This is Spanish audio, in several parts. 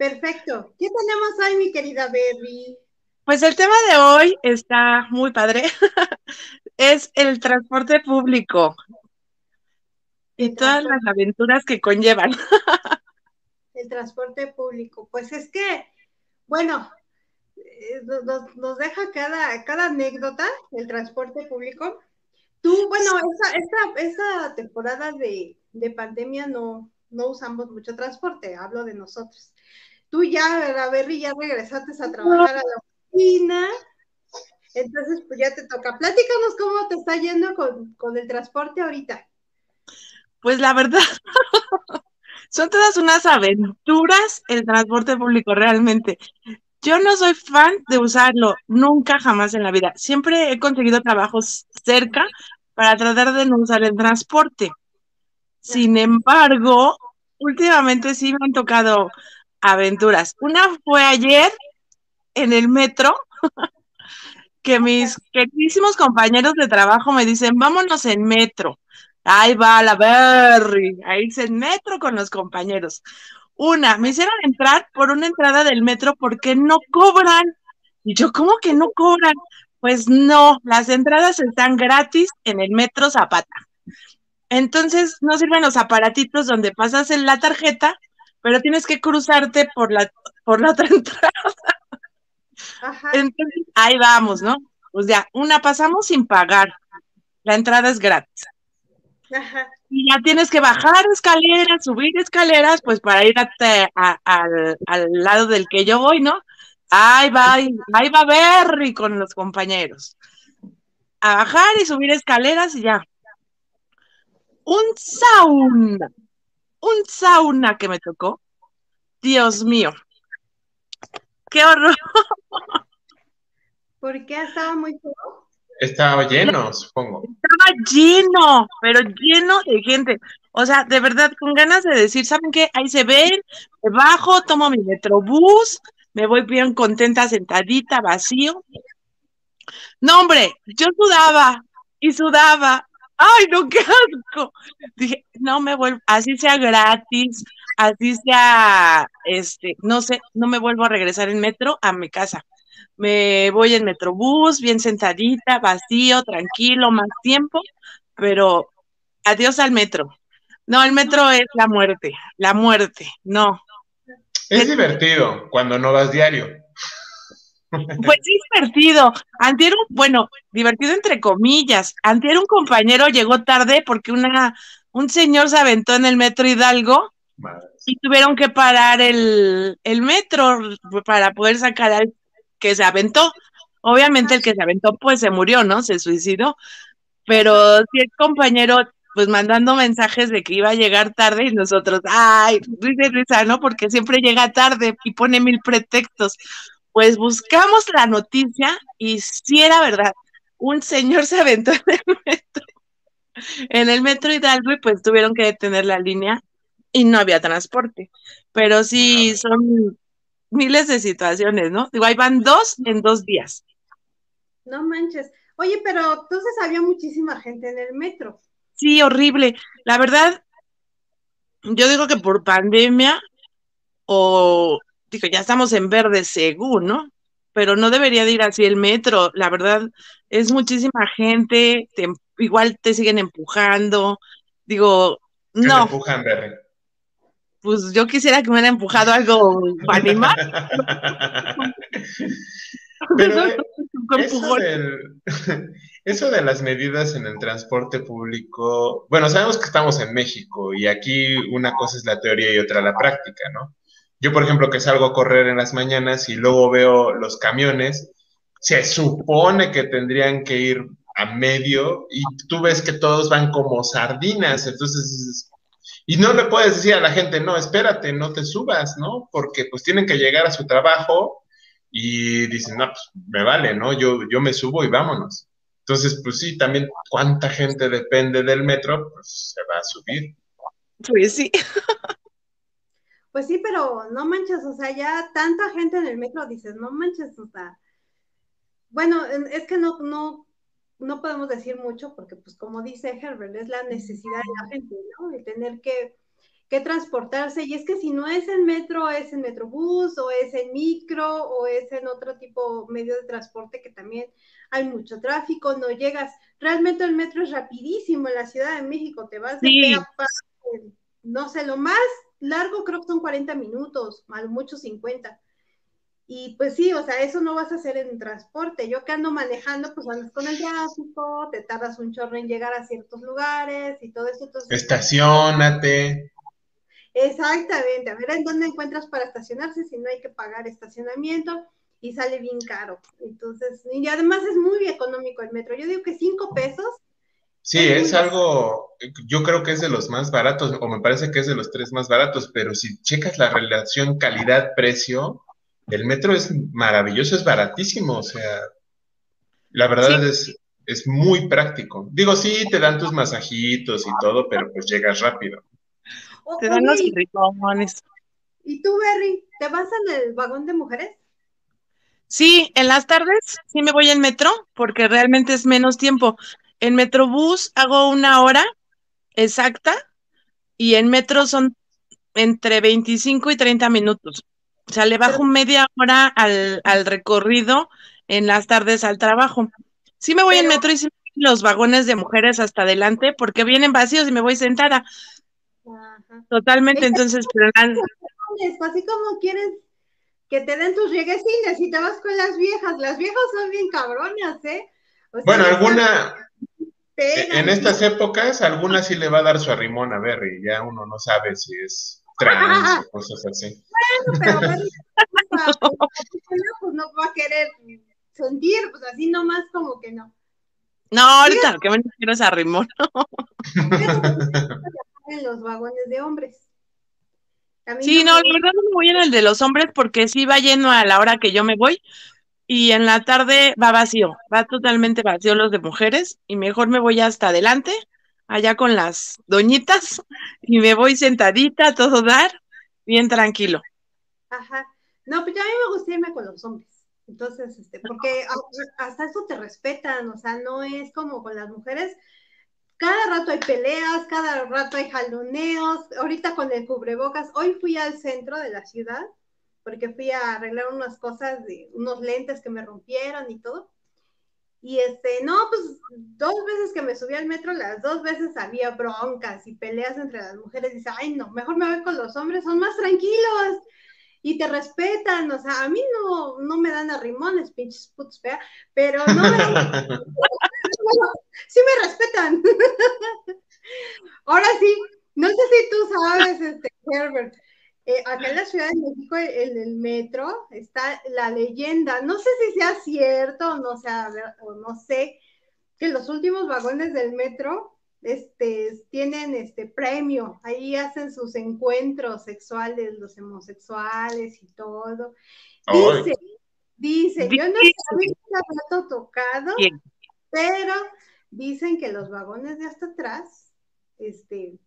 Perfecto. ¿Qué tenemos hoy, mi querida Berry? Pues el tema de hoy está muy padre. es el transporte público y todas las aventuras que conllevan. el transporte público. Pues es que, bueno, eh, nos, deja cada, cada anécdota el transporte público. Tú, bueno, esa, esa, temporada de, pandemia no, no usamos mucho transporte, hablo de nosotros. Tú ya, la Berry, ya regresaste a trabajar a la oficina, entonces pues ya te toca. Platícanos cómo te está yendo con, con el transporte ahorita. Pues la verdad, son todas unas aventuras el transporte público, realmente. Yo no soy fan de usarlo, nunca jamás en la vida. Siempre he conseguido trabajos cerca para tratar de no usar el transporte. Sin embargo, últimamente sí me han tocado aventuras. Una fue ayer en el metro, que mis queridísimos compañeros de trabajo me dicen, vámonos en metro. Ahí va la Berry, ahí irse en metro con los compañeros. Una, me hicieron entrar por una entrada del metro porque no cobran. Y yo, ¿cómo que no cobran? Pues no, las entradas están gratis en el metro Zapata. Entonces, no sirven los aparatitos donde pasas en la tarjeta, pero tienes que cruzarte por la, por la otra entrada. Entonces, ahí vamos, ¿no? Pues ya, una pasamos sin pagar. La entrada es gratis. Y ya tienes que bajar escaleras, subir escaleras, pues para ir al, lado del que yo voy, ¿no? Ahí va, ahí va Berry con los compañeros. A bajar y subir escaleras y ya. Un sauna, un sauna que me tocó. Dios mío. Qué horror. ¿Por qué estaba muy feo? Estaba lleno, supongo. Estaba lleno, pero lleno de gente. O sea, de verdad, con ganas de decir, ¿saben qué? Ahí se ven, me bajo, tomo mi metrobús, me voy bien contenta, sentadita, vacío. No, hombre, yo sudaba y sudaba. ¡Ay, no, qué asco! Dije, no me vuelvo, así sea gratis, así sea, este, no sé, no me vuelvo a regresar en metro a mi casa me voy en Metrobús, bien sentadita, vacío, tranquilo, más tiempo, pero adiós al metro. No, el metro es la muerte, la muerte, no. Es divertido cuando no vas diario. Pues sí, divertido. Antier, bueno, divertido entre comillas. Antier un compañero llegó tarde porque una, un señor se aventó en el metro Hidalgo y tuvieron que parar el, el metro para poder sacar al que se aventó. Obviamente el que se aventó pues se murió, ¿no? Se suicidó. Pero si el compañero pues mandando mensajes de que iba a llegar tarde y nosotros, ay, risa, risa, ¿no? Porque siempre llega tarde y pone mil pretextos. Pues buscamos la noticia y si era verdad, un señor se aventó en el metro, en el metro Hidalgo y pues tuvieron que detener la línea y no había transporte. Pero sí son miles de situaciones, ¿no? Digo, ahí van dos en dos días. No manches. Oye, pero entonces había muchísima gente en el metro. Sí, horrible. La verdad, yo digo que por pandemia o, digo, ya estamos en verde según, ¿no? Pero no debería de ir así el metro. La verdad, es muchísima gente, igual te siguen empujando. Digo, no. Te empujan, verde pues yo quisiera que me hubiera empujado algo animal. Pero eso, de las medidas en el transporte público, bueno, sabemos que estamos en México y aquí una cosa es la teoría y otra la práctica, ¿no? Yo, por ejemplo, que salgo a correr en las mañanas y luego veo los camiones, se supone que tendrían que ir a medio y tú ves que todos van como sardinas, entonces y no le puedes decir a la gente, no, espérate, no te subas, ¿no? Porque pues tienen que llegar a su trabajo y dicen, no, pues me vale, ¿no? Yo, yo me subo y vámonos. Entonces, pues sí, también cuánta gente depende del metro, pues se va a subir. Pues sí. Pues sí, pero no manches, o sea, ya tanta gente en el metro dices, no manches, o sea, bueno, es que no, no, no podemos decir mucho porque, pues como dice Herbert, es la necesidad de la gente, ¿no? De tener que, que transportarse. Y es que si no es en metro, es en metrobús, o es en micro, o es en otro tipo medio de transporte que también hay mucho tráfico, no llegas. Realmente el metro es rapidísimo en la Ciudad de México, te vas de Sí. no sé, lo más largo creo que son 40 minutos, mal mucho 50. Y pues sí, o sea, eso no vas a hacer en transporte. Yo que ando manejando, pues andas con el tráfico, te tardas un chorro en llegar a ciertos lugares y todo eso. Entonces, Estacionate. exactamente, a ver en dónde encuentras para estacionarse si no hay que pagar estacionamiento y sale bien caro. Entonces, y además es muy económico el metro. Yo digo que 5 pesos. Sí, Es algo, yo creo que es de los más baratos, o me parece que es de los tres más baratos, pero si checas la relación calidad-precio, el metro es maravilloso, es baratísimo, o sea, la verdad es, es muy práctico. Digo, sí, te dan tus masajitos y todo, pero pues llegas rápido. O- Te dan los oye, ricones. ¿y tú, Berry, te vas en el vagón de mujeres? Sí, en las tardes sí me voy en metro porque realmente es menos tiempo. En Metrobús hago una hora exacta y en metro son entre 25 y 30 minutos. O sea, le bajo media hora al, al recorrido en las tardes al trabajo. Sí me voy en metro y sí los vagones de mujeres hasta adelante porque vienen vacíos y me voy sentada Ajá. totalmente. Entonces, pero la- Pues, Así como quieres que te den tus lleguesines y te vas con las viejas. Las viejas son bien cabronas, ¿eh? O sea, Bueno, alguna, en estas épocas, alguna sí le va a dar su arrimón a Berry, ya uno no sabe si es trans o cosas así. pero bueno, pues no va a querer sentir, pues así nomás como que no. no, ahorita lo que menos quiero es arrimón. En los vagones de hombres. Sí, no la verdad no me voy en el de los hombres porque sí va lleno a la hora que yo me voy y en la tarde va vacío, va totalmente vacío los de mujeres y mejor me voy hasta adelante, allá con las doñitas y me voy sentadita a todo dar, bien tranquilo. Ajá. No, pues ya a mí me gusta irme con los hombres. Entonces, este, porque hasta eso te respetan, o sea, no es como con las mujeres. Cada rato hay peleas, cada rato hay jaloneos. Ahorita con el cubrebocas, hoy fui al centro de la ciudad porque fui a arreglar unas cosas de unos lentes que me rompieron y todo. Y este, no, pues dos veces que me subí al metro, las dos veces había broncas y peleas entre las mujeres. Dice, ay, no, mejor me voy con los hombres, son más tranquilos y te respetan. O sea, a mí no, no me dan arrimones, pinches putos, fea, pero no me dan, sí me respetan. Ahora sí, no sé si tú sabes, este, Herbert, eh, acá en la Ciudad de México, en el metro, está la leyenda, no sé si sea cierto o no, sea, o no sé, que los últimos vagones del metro este, tienen este premio, ahí hacen sus encuentros sexuales, los homosexuales y todo. Ay. Dice, dice, yo no sabía que había tocado, Bien. pero dicen que los vagones de hasta atrás, este,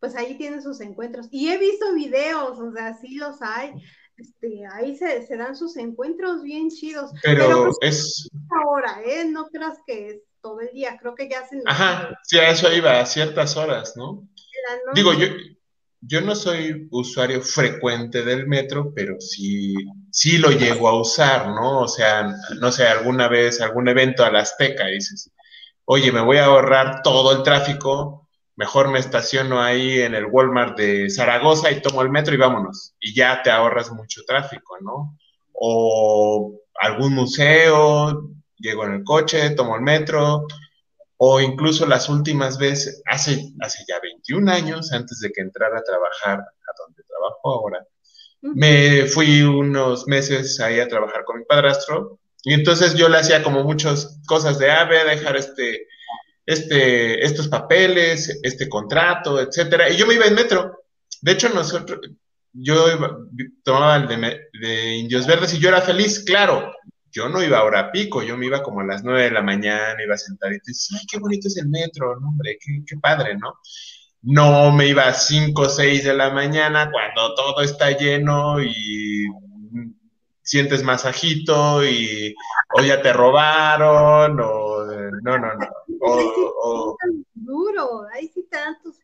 pues ahí tienen sus encuentros. Y he visto videos, o sea, sí los hay. Este, ahí se, se dan sus encuentros bien chidos. Pero, Pero pues es, ahora, ¿eh? No creas que es todo el día. Creo que ya hacen ajá, sí, a eso iba, a ciertas horas, ¿no? Digo, yo, yo no soy usuario frecuente del metro, pero sí, sí lo llego a usar, ¿no? O sea, no sé, alguna vez, algún evento a la Azteca, dices, oye, me voy a ahorrar todo el tráfico, mejor me estaciono ahí en el Walmart de Zaragoza y tomo el metro y vámonos. Y ya te ahorras mucho tráfico, ¿no? O algún museo, llego en el coche, tomo el metro, o incluso las últimas veces, hace, hace ya 21 años, antes de que entrara a trabajar a donde trabajo ahora, me fui unos meses ahí a trabajar con mi padrastro y entonces yo le hacía como muchas cosas de, ah, a dejar este, este, estos papeles, este contrato, etcétera, y yo me iba en metro. De hecho, nosotros, yo iba- tomaba el de, de Indios Verdes y yo era feliz, claro. Yo no iba ahora a pico, yo me iba como a las nueve de la mañana, iba sentadito y dices, ay, qué bonito es el metro, hombre, qué, qué padre, ¿no? No me iba a 5 o 6 de la mañana cuando todo está lleno y sientes masajito y o ya te robaron o no, no, no. O, o- duro, ahí sí te dan tus,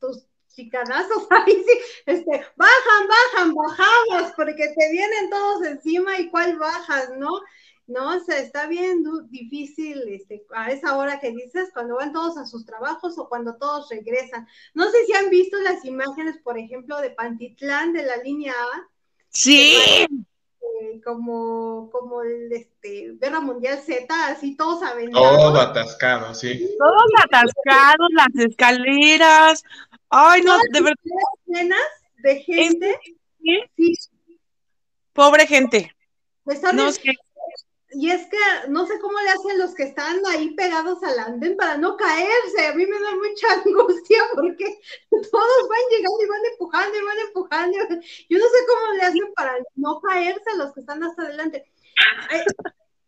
tus chicanazos ahí sí, este, bajan, bajan, bajamos, porque te vienen todos encima y cuál bajas, ¿no? No, o sea, está bien difícil este, a esa hora que dices, cuando van todos a sus trabajos o cuando todos regresan. No sé si han visto las imágenes, por ejemplo, de Pantitlán, de la línea A. Sí. Eh, como, como el este, Guerra Mundial Z, así todos aventados. Todo atascado, sí. Todos atascados, las escaleras. Ay, no, de verdad. Llenas de gente. Sí. Pobre gente. no sé y es que no sé cómo le hacen los que están ahí pegados al andén para no caerse. A mí me da mucha angustia porque todos van llegando y van empujando y van empujando. Yo no sé cómo le hacen para no caerse los que están hasta adelante.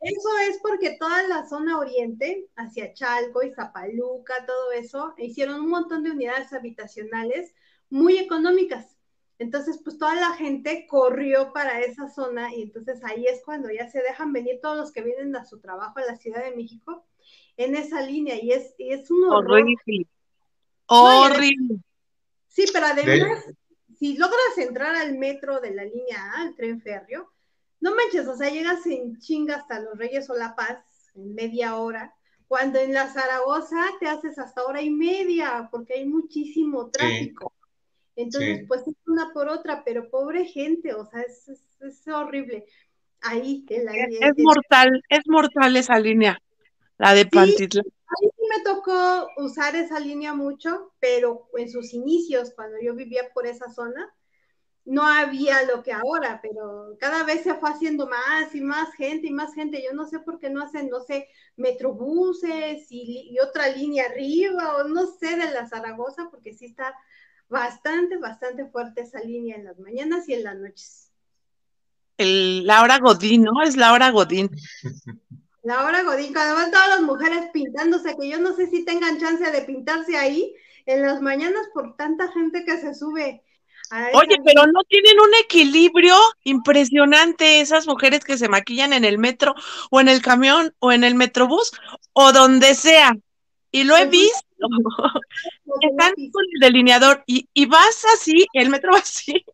Eso es porque toda la zona oriente, hacia Chalco y Zapaluca, todo eso, hicieron un montón de unidades habitacionales muy económicas entonces, pues toda la gente corrió para esa zona y entonces ahí es cuando ya se dejan venir todos los que vienen a su trabajo a la Ciudad de México en esa línea y es, es un horror. Horrible. Horrible. Sí, pero además, si logras entrar al metro de la línea A, al tren férreo, no manches, o sea, llegas en chinga hasta Los Reyes o La Paz en media hora, cuando en la Zaragoza te haces hasta hora y media, porque hay muchísimo tráfico. Entonces, pues es una por otra, pero pobre gente, o sea, es, es, horrible. Ahí, en la es, es mortal, es mortal esa línea, la de Pantitlán. a mí sí me tocó usar esa línea mucho, pero en sus inicios, cuando yo vivía por esa zona, no había lo que ahora, pero cada vez se fue haciendo más y más gente y más gente. Yo no sé por qué no hacen, no sé, metrobuses y, y otra línea arriba o no sé de la Zaragoza, porque sí está bastante, bastante fuerte esa línea en las mañanas y en las noches. El, la hora Godín, ¿no? Es la hora Godín. La hora Godín, cuando van todas las mujeres pintándose, que yo no sé si tengan chance de pintarse ahí en las mañanas por tanta gente que se sube. Oye, pero no tienen un equilibrio impresionante esas mujeres que se maquillan en el metro o en el camión o en el metrobús o donde sea. Y lo he visto. Están con el delineador y, y, vas así, el metro va así,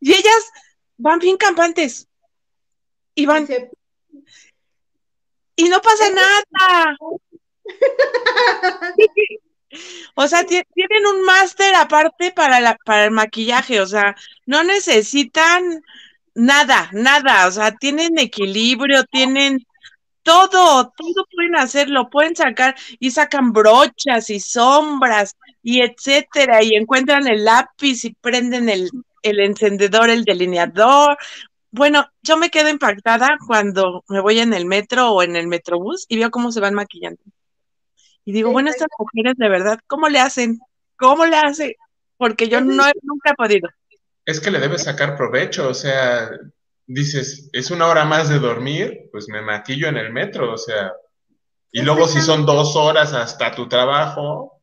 y ellas van bien campantes. Y van. Y no pasa nada. O sea, tienen un máster aparte para, la, para el maquillaje, o sea, no necesitan nada, nada, o sea, tienen equilibrio, tienen todo, todo pueden hacerlo, pueden sacar y sacan brochas y sombras y etcétera, y encuentran el lápiz y prenden el, el encendedor, el delineador. Bueno, yo me quedo impactada cuando me voy en el metro o en el metrobús y veo cómo se van maquillando. Y digo, bueno, estas mujeres de verdad, ¿cómo le hacen? ¿Cómo le hacen? Porque yo no, nunca he podido. Es que le debes sacar provecho, o sea, dices, es una hora más de dormir, pues me maquillo en el metro, o sea, y luego si son dos horas hasta tu trabajo.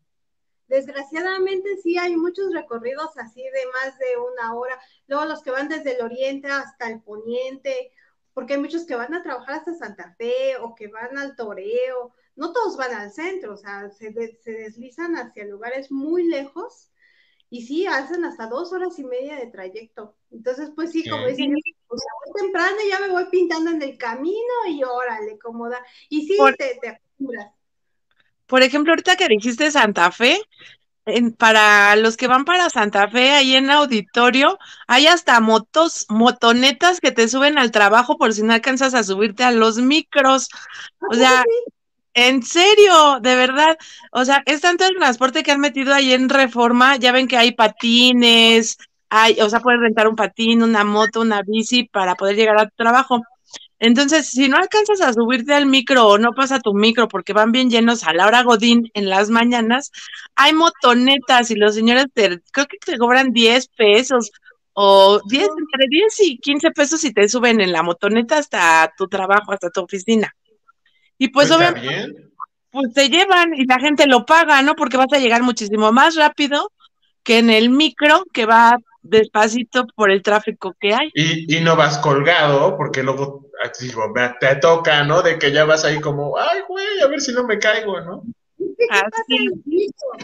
Desgraciadamente sí hay muchos recorridos así de más de una hora, luego los que van desde el oriente hasta el poniente, porque hay muchos que van a trabajar hasta Santa Fe o que van al toreo, no todos van al centro, o sea, se, se deslizan hacia lugares muy lejos y sí, hacen hasta dos horas y media de trayecto. Entonces, pues sí, como dicen, pues muy temprano ya me voy pintando en el camino y órale, cómoda. Y sí, te, te acostumbras. Por ejemplo, ahorita que dijiste Santa Fe, para los que van para Santa Fe, ahí en auditorio, hay hasta motos, motonetas que te suben al trabajo por si no alcanzas a subirte a los micros. O sea, en serio, de verdad. O sea, es tanto el transporte que han metido ahí en reforma. Ya ven que hay patines, hay, o sea, puedes rentar un patín, una moto, una bici para poder llegar a tu trabajo. Entonces, si no alcanzas a subirte al micro o no pasa tu micro porque van bien llenos a la hora Godín en las mañanas, hay motonetas y los señores te, creo que te cobran 10 pesos o 10, entre 10 y 15 pesos y te suben en la motoneta hasta tu trabajo, hasta tu oficina. Y pues, pues obviamente, pues te llevan y la gente lo paga, ¿no? Porque vas a llegar muchísimo más rápido que en el micro que va despacito por el tráfico que hay. Y, y no vas colgado, porque luego te toca, ¿no? De que ya vas ahí como, ay, güey, a ver si no me caigo, ¿no?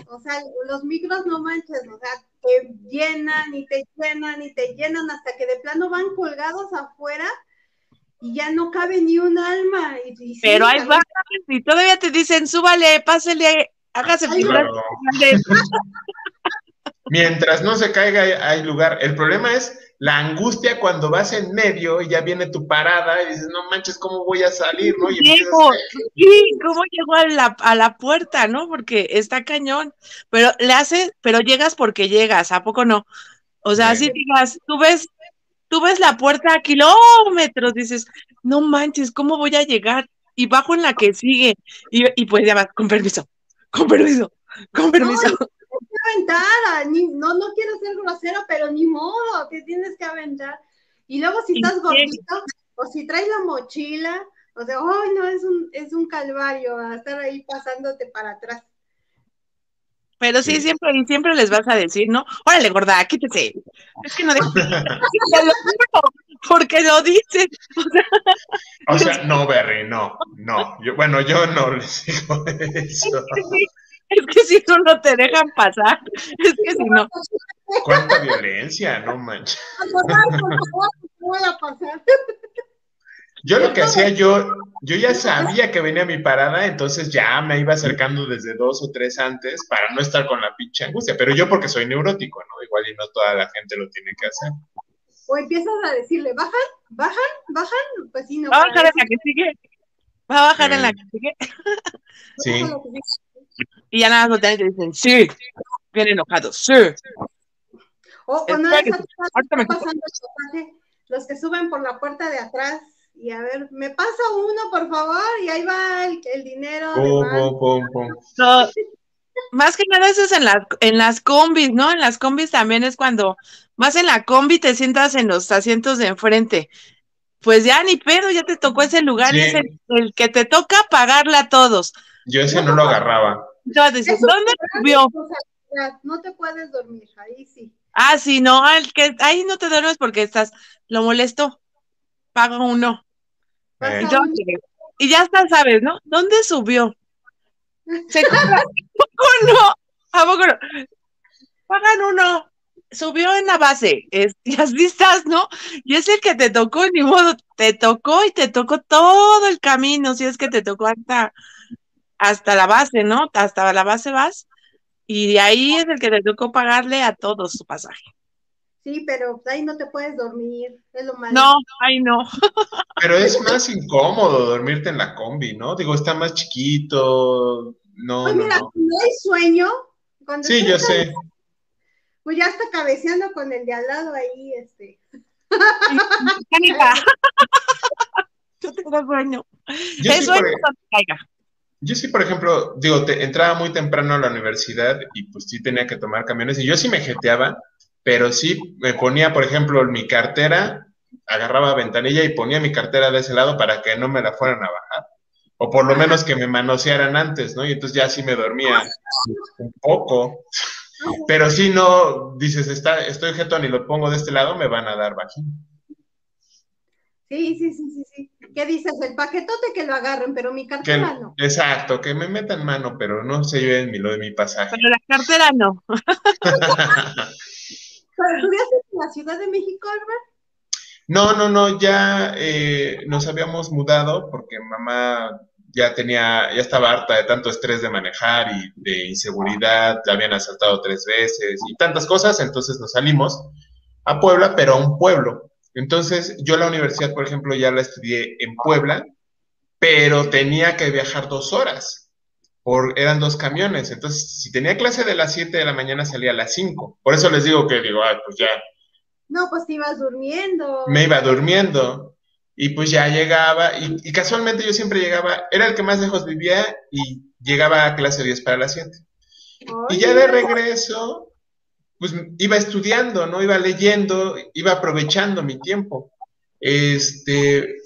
O sea, los micros no manches, o sea, te llenan y te llenan y te llenan hasta que de plano van colgados afuera y ya no cabe ni un alma. Y, Pero ahí va, y todavía te dicen, súbale, pásele, hágase Mientras no se caiga, hay lugar. El problema es la angustia cuando vas en medio y ya viene tu parada y dices, no manches, ¿cómo voy a salir? ¿no? sí, ¿cómo llegó a la, a la puerta, no? Porque está cañón, pero le hace, pero llegas porque llegas, ¿a poco no? O sea, si digas, tú ves, tú ves la puerta a kilómetros, dices, no manches, ¿cómo voy a llegar? Y bajo en la que sigue, y, y pues ya va, con permiso, con permiso, con permiso aventar, no, no quiero ser grosero, pero ni modo, te tienes que aventar. Y luego si estás gordito, o si traes la mochila, o sea, ay no, es un, es un calvario estar ahí pasándote para atrás. Pero sí, siempre, siempre les vas a decir, ¿no? Órale, gorda, quítese. Es que no dejo. porque lo dices. O sea, no, Berry, no, no. Yo, bueno, yo no les digo eso. Es que si no, no te dejan pasar. Es que si no. ¿Cuánta violencia? No manches. Yo lo que hacía, yo, yo ya sabía que venía mi parada, entonces ya me iba acercando desde dos o tres antes para no estar con la pinche angustia. Pero yo porque soy neurótico, ¿no? Igual y no toda la gente lo tiene que hacer. O empiezas a decirle, bajan, bajan, bajan, pues sí, no. Va a bajar en la que sigue. Va a bajar en la que sigue. Sí. Y ya nada más te dicen, sí, bien enojados, sí. O cuando está pasando los que suben por la puerta de atrás y a ver, me pasa uno, por favor, y ahí va el, dinero. más que nada eso es en, la, en las combis, ¿no? En las combis también es cuando más en la combi te sientas en los asientos de enfrente. Pues ya ni pedo, ya te tocó ese lugar y es el, el, que te toca pagarle a todos. Yo ese no lo agarraba. ¿dónde subió? No te puedes dormir, ahí sí. Ah, sí, no, el que ahí no te duermes porque estás, lo molesto, paga uno. Eh. Y ya está, sabes, ¿no? ¿Dónde subió? Se ¿A poco no? ¿A poco no? Pagan uno. Subió en la base, es, las vistas, ¿no? Y es el que te tocó, ni modo, te tocó y te tocó todo el camino, si es que te tocó hasta hasta la base, ¿no? Hasta la base vas y de ahí es el que te tocó pagarle a todos su pasaje. Sí, pero ahí no te puedes dormir, es lo malo. No, ahí no. Pero es más incómodo dormirte en la combi, ¿no? Digo, está más chiquito, no. Pues mira, no, no. hay sueño. Cuando sí, yo sé. Pues ya está cabeceando con el de al lado ahí, este. yo tengo sueño. Yo es sueño caiga. Yo sí, por ejemplo, digo, te, entraba muy temprano a la universidad y pues sí tenía que tomar camiones y yo sí me jeteaba, pero sí me ponía, por ejemplo, mi cartera, agarraba ventanilla y ponía mi cartera de ese lado para que no me la fueran a bajar. O por lo menos que me manosearan antes, ¿no? Y entonces ya sí me dormía un poco. Pero si no, dices, está, estoy jetón y lo pongo de este lado, me van a dar bajín. Sí, sí, sí, sí, sí. ¿Qué dices? El paquetote que lo agarren, pero mi cartera no. Exacto, que me metan mano, pero no se lleven lo de mi pasaje. Pero la cartera no. ¿Estudiaste en la Ciudad de México, Albert? No, no, no, ya eh, nos habíamos mudado porque mamá ya tenía, ya estaba harta de tanto estrés de manejar y de inseguridad, la habían asaltado tres veces y tantas cosas, entonces nos salimos a Puebla, pero a un pueblo. Entonces, yo la universidad, por ejemplo, ya la estudié en Puebla, pero tenía que viajar dos horas. Por, eran dos camiones. Entonces, si tenía clase de las 7 de la mañana, salía a las 5. Por eso les digo que digo, ah, pues ya. No, pues te ibas durmiendo. Me iba durmiendo. Y pues ya llegaba, y, casualmente yo siempre llegaba, era el que más lejos vivía y llegaba a clase 10 para las 7. Y ya de regreso, pues iba estudiando, ¿no? Iba leyendo, iba aprovechando mi tiempo. Este,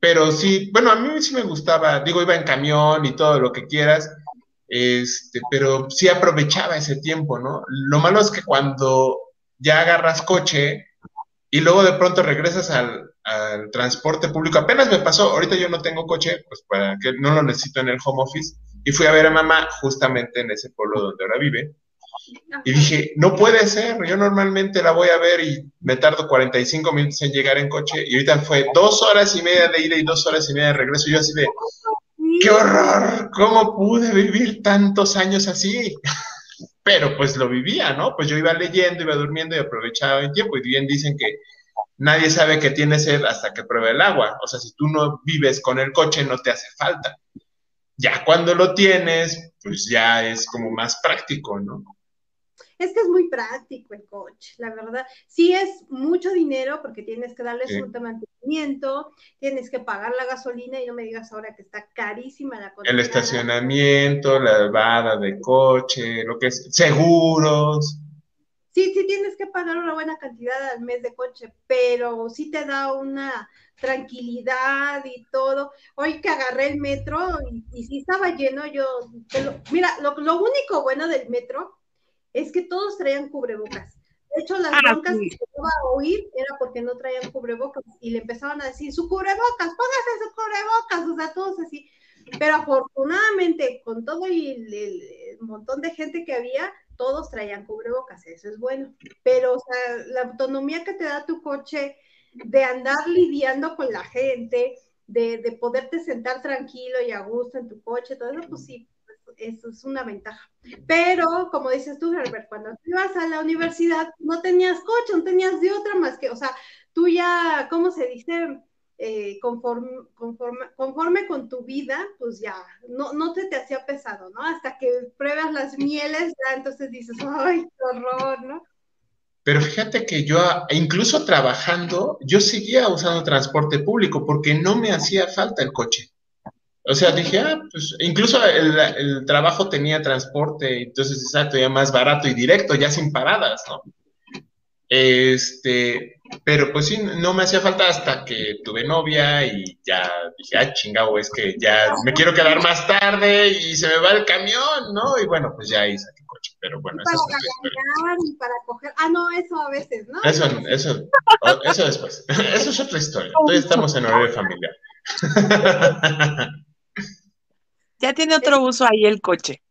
pero sí, bueno, a mí sí me gustaba, digo, iba en camión y todo lo que quieras, este, pero sí aprovechaba ese tiempo, ¿no? Lo malo es que cuando ya agarras coche y luego de pronto regresas al, transporte público, apenas me pasó, ahorita yo no tengo coche, pues para que no lo necesito en el home office, y fui a ver a mamá justamente en ese pueblo donde ahora vive. Y dije, no puede ser, yo normalmente la voy a ver y me tardo 45 minutos en llegar en coche y ahorita fue dos horas y media de ida y dos horas y media de regreso. Y yo así de, ¡qué horror! ¿Cómo pude vivir tantos años así? Pero pues lo vivía, ¿no? Pues yo iba leyendo, iba durmiendo y aprovechaba el tiempo. Y bien dicen que nadie sabe que tiene sed hasta que prueba el agua. O sea, si tú no vives con el coche, no te hace falta. Ya cuando lo tienes, pues ya es como más práctico, ¿no? Es que es muy práctico el coche, la verdad. Sí es mucho dinero porque tienes que darle su mantenimiento, tienes que pagar la gasolina y no me digas ahora que está carísima la El estacionamiento, la lavada de coche, lo que es seguros. Sí, sí tienes que pagar una buena cantidad al mes de coche, pero sí te da una tranquilidad y todo. Hoy que agarré el metro y, sí estaba lleno, yo, mira, lo, lo único bueno del metro es que todos traían cubrebocas. De hecho, las ah, broncas que iba a oír era porque no traían cubrebocas y le empezaban a decir, su cubrebocas, póngase su cubrebocas, o sea, todos así. Pero afortunadamente, con todo el, el, montón de gente que había, todos traían cubrebocas, eso es bueno. Pero, o sea, la autonomía que te da tu coche de andar lidiando con la gente, de, de poderte sentar tranquilo y a gusto en tu coche, todo eso, pues sí, eso es una ventaja. Pero, como dices tú, Herbert, cuando ibas a la universidad no tenías coche, no tenías de otra más que, o sea, tú ya, ¿cómo se dice? Eh, conforme, conforme, con tu vida, pues ya, no, no te, te hacía pesado, ¿no? Hasta que pruebas las mieles, ya entonces dices, ¡ay, qué horror, ¿no? Pero fíjate que yo, incluso trabajando, yo seguía usando transporte público porque no me hacía falta el coche. O sea, dije, ah, pues incluso el, trabajo tenía transporte, entonces exacto, ya más barato y directo, ya sin paradas, ¿no? Este, pero pues sí, no me hacía falta hasta que tuve novia y ya dije, ah, chingado, es que ya me quiero quedar más tarde y se me va el camión, ¿no? Y bueno, pues ya hice el coche, pero bueno, eso es y para coger, ah, no, eso a veces, ¿no? Eso, eso, eso después, eso es otra historia, todavía estamos en horario familiar. ya tiene otro uso ahí el coche,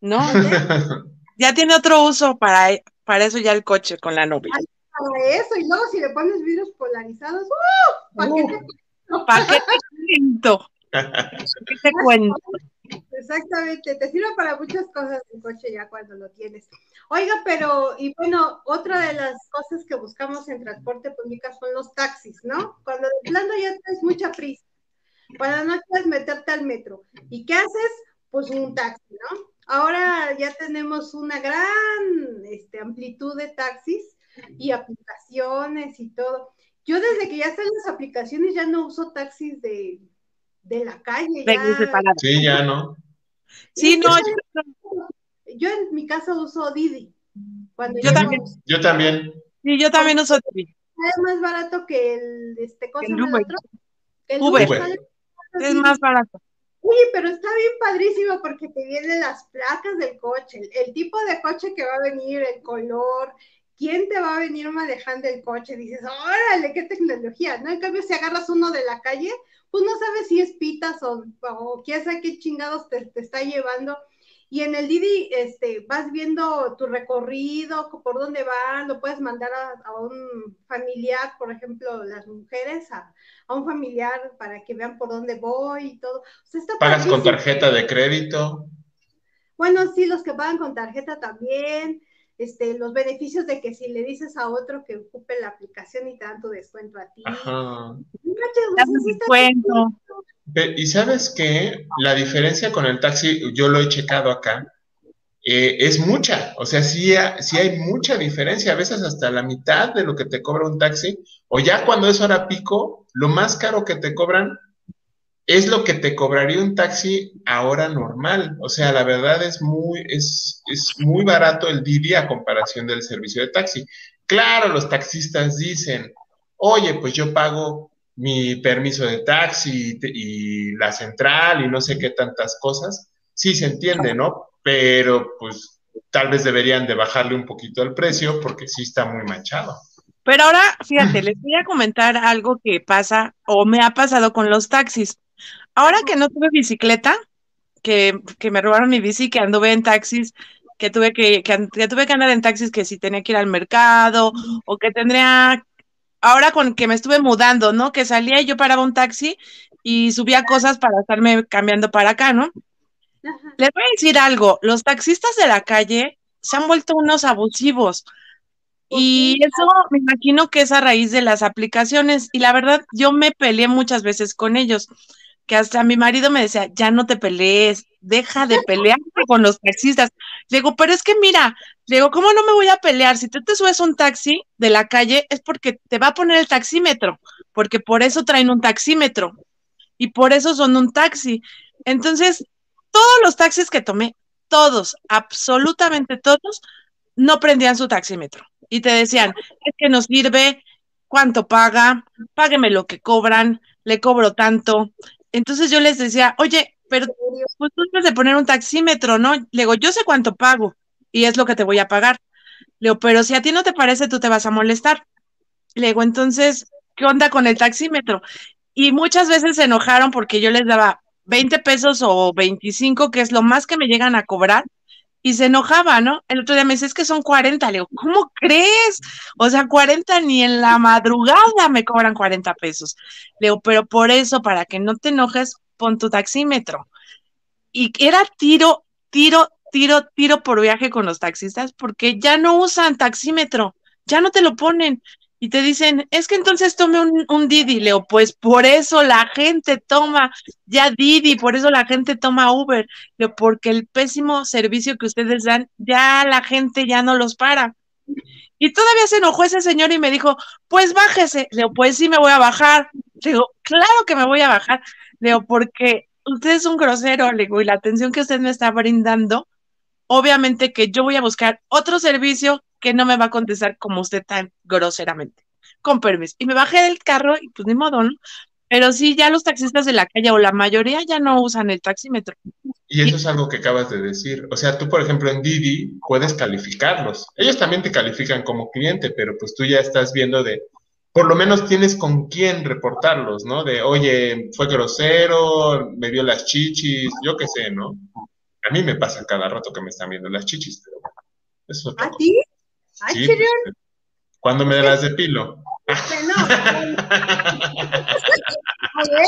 ¿no? ya tiene otro uso para, para eso ya el coche con la novia. para eso, y luego si le pones vidrios polarizados, ¡uh! ¿Para qué te, cuento? ¿Qué te cuento? Exactamente, te sirve para muchas cosas el coche ya cuando lo tienes. Oiga, pero, y bueno, otra de las cosas que buscamos en transporte público son los taxis, ¿no? Cuando de plano ya tienes mucha prisa para no quieres meterte al metro. ¿Y qué haces? Pues un taxi, ¿no? Ahora ya tenemos una gran este, amplitud de taxis y aplicaciones y todo. Yo desde que ya están las aplicaciones ya no uso taxis de, la calle. sí, ya no. Sí, no. Yo, en mi casa uso Didi. yo, también. Yo también. Sí, yo también uso Didi. Es más barato que el, este, cosa el Uber. El Uber es más barato. Uy, pero está bien padrísimo porque te vienen las placas del coche, el, tipo de coche que va a venir, el color, quién te va a venir manejando el coche. Dices, órale, qué tecnología, ¿no? En cambio, si agarras uno de la calle, pues no sabes si es pitas o, o quién sabe qué chingados te, te está llevando. Y en el Didi este, vas viendo tu recorrido, por dónde van, lo puedes mandar a, un familiar, por ejemplo, las mujeres, a, un familiar para que vean por dónde voy y todo. ¿Pagas con tarjeta de crédito? Bueno, sí, los que pagan con tarjeta también. Este, los beneficios de que si le dices a otro que ocupe la aplicación y te dan tu descuento a ti. Ajá. descuento. Y sabes que la diferencia con el taxi, yo lo he checado acá, eh, es mucha. O sea, sí, sí, hay mucha diferencia, a veces hasta la mitad de lo que te cobra un taxi, o ya cuando es hora pico, lo más caro que te cobran es lo que te cobraría un taxi ahora normal. O sea, la verdad es muy, es, es muy barato el Didi a comparación del servicio de taxi. Claro, los taxistas dicen, oye, pues yo pago mi permiso de taxi y, la central y no sé qué tantas cosas. Sí se entiende, ¿no? Pero pues tal vez deberían de bajarle un poquito el precio porque sí está muy manchado. Pero ahora, fíjate, les voy a comentar algo que pasa o me ha pasado con los taxis. Ahora que no tuve bicicleta, que, que me robaron mi bici, que anduve en taxis, que tuve que, que, que tuve que andar en taxis, que si tenía que ir al mercado o que tendría ahora con que me estuve mudando, ¿no? Que salía y yo paraba un taxi y subía cosas para estarme cambiando para acá, ¿no? Les voy a decir algo, los taxistas de la calle se han vuelto unos abusivos. Y eso me imagino que es a raíz de las aplicaciones. Y la verdad, yo me peleé muchas veces con ellos, que hasta mi marido me decía, ya no te pelees, deja de pelear con los taxistas. Le digo, pero es que mira, le digo, ¿cómo no me voy a pelear? Si tú te subes un taxi de la calle es porque te va a poner el taxímetro, porque por eso traen un taxímetro y por eso son un taxi. Entonces, todos los taxis que tomé, todos, absolutamente todos, no prendían su taxímetro y te decían, es que nos sirve, cuánto paga, págueme lo que cobran, le cobro tanto. Entonces yo les decía, oye, pero pues tú debes de poner un taxímetro, ¿no? Le digo, yo sé cuánto pago y es lo que te voy a pagar. Le digo, pero si a ti no te parece, tú te vas a molestar. Le digo, entonces, ¿qué onda con el taxímetro? Y muchas veces se enojaron porque yo les daba 20 pesos o 25, que es lo más que me llegan a cobrar, y se enojaba, ¿no? El otro día me dice, es que son 40. Le digo, ¿cómo crees? O sea, 40 ni en la madrugada me cobran 40 pesos. Le digo, pero por eso, para que no te enojes, pon tu taxímetro. Y era tiro, tiro, tiro, tiro por viaje con los taxistas porque ya no usan taxímetro, ya no te lo ponen y te dicen, es que entonces tome un, Didi, Leo, pues por eso la gente toma ya Didi, por eso la gente toma Uber, Leo, porque el pésimo servicio que ustedes dan, ya la gente ya no los para. Y todavía se enojó ese señor y me dijo, pues bájese. Leo, pues sí me voy a bajar. Le digo, claro que me voy a bajar. Leo, porque usted es un grosero, le digo, y la atención que usted me está brindando, obviamente que yo voy a buscar otro servicio que no me va a contestar como usted tan groseramente. Con permiso. Y me bajé del carro y pues ni modo, ¿no? Pero sí, ya los taxistas de la calle o la mayoría ya no usan el taxímetro. Y eso es algo que acabas de decir. O sea, tú, por ejemplo, en Didi puedes calificarlos. Ellos también te califican como cliente, pero pues tú ya estás viendo de, por lo menos tienes con quién reportarlos, ¿no? De, oye, fue grosero, me vio las chichis, yo qué sé, ¿no? A mí me pasa cada rato que me están viendo las chichis, pero bueno. Eso ¿A ti? ¿Ay, sí, pues, ¿Cuándo me las depilo? Este, no. A ver.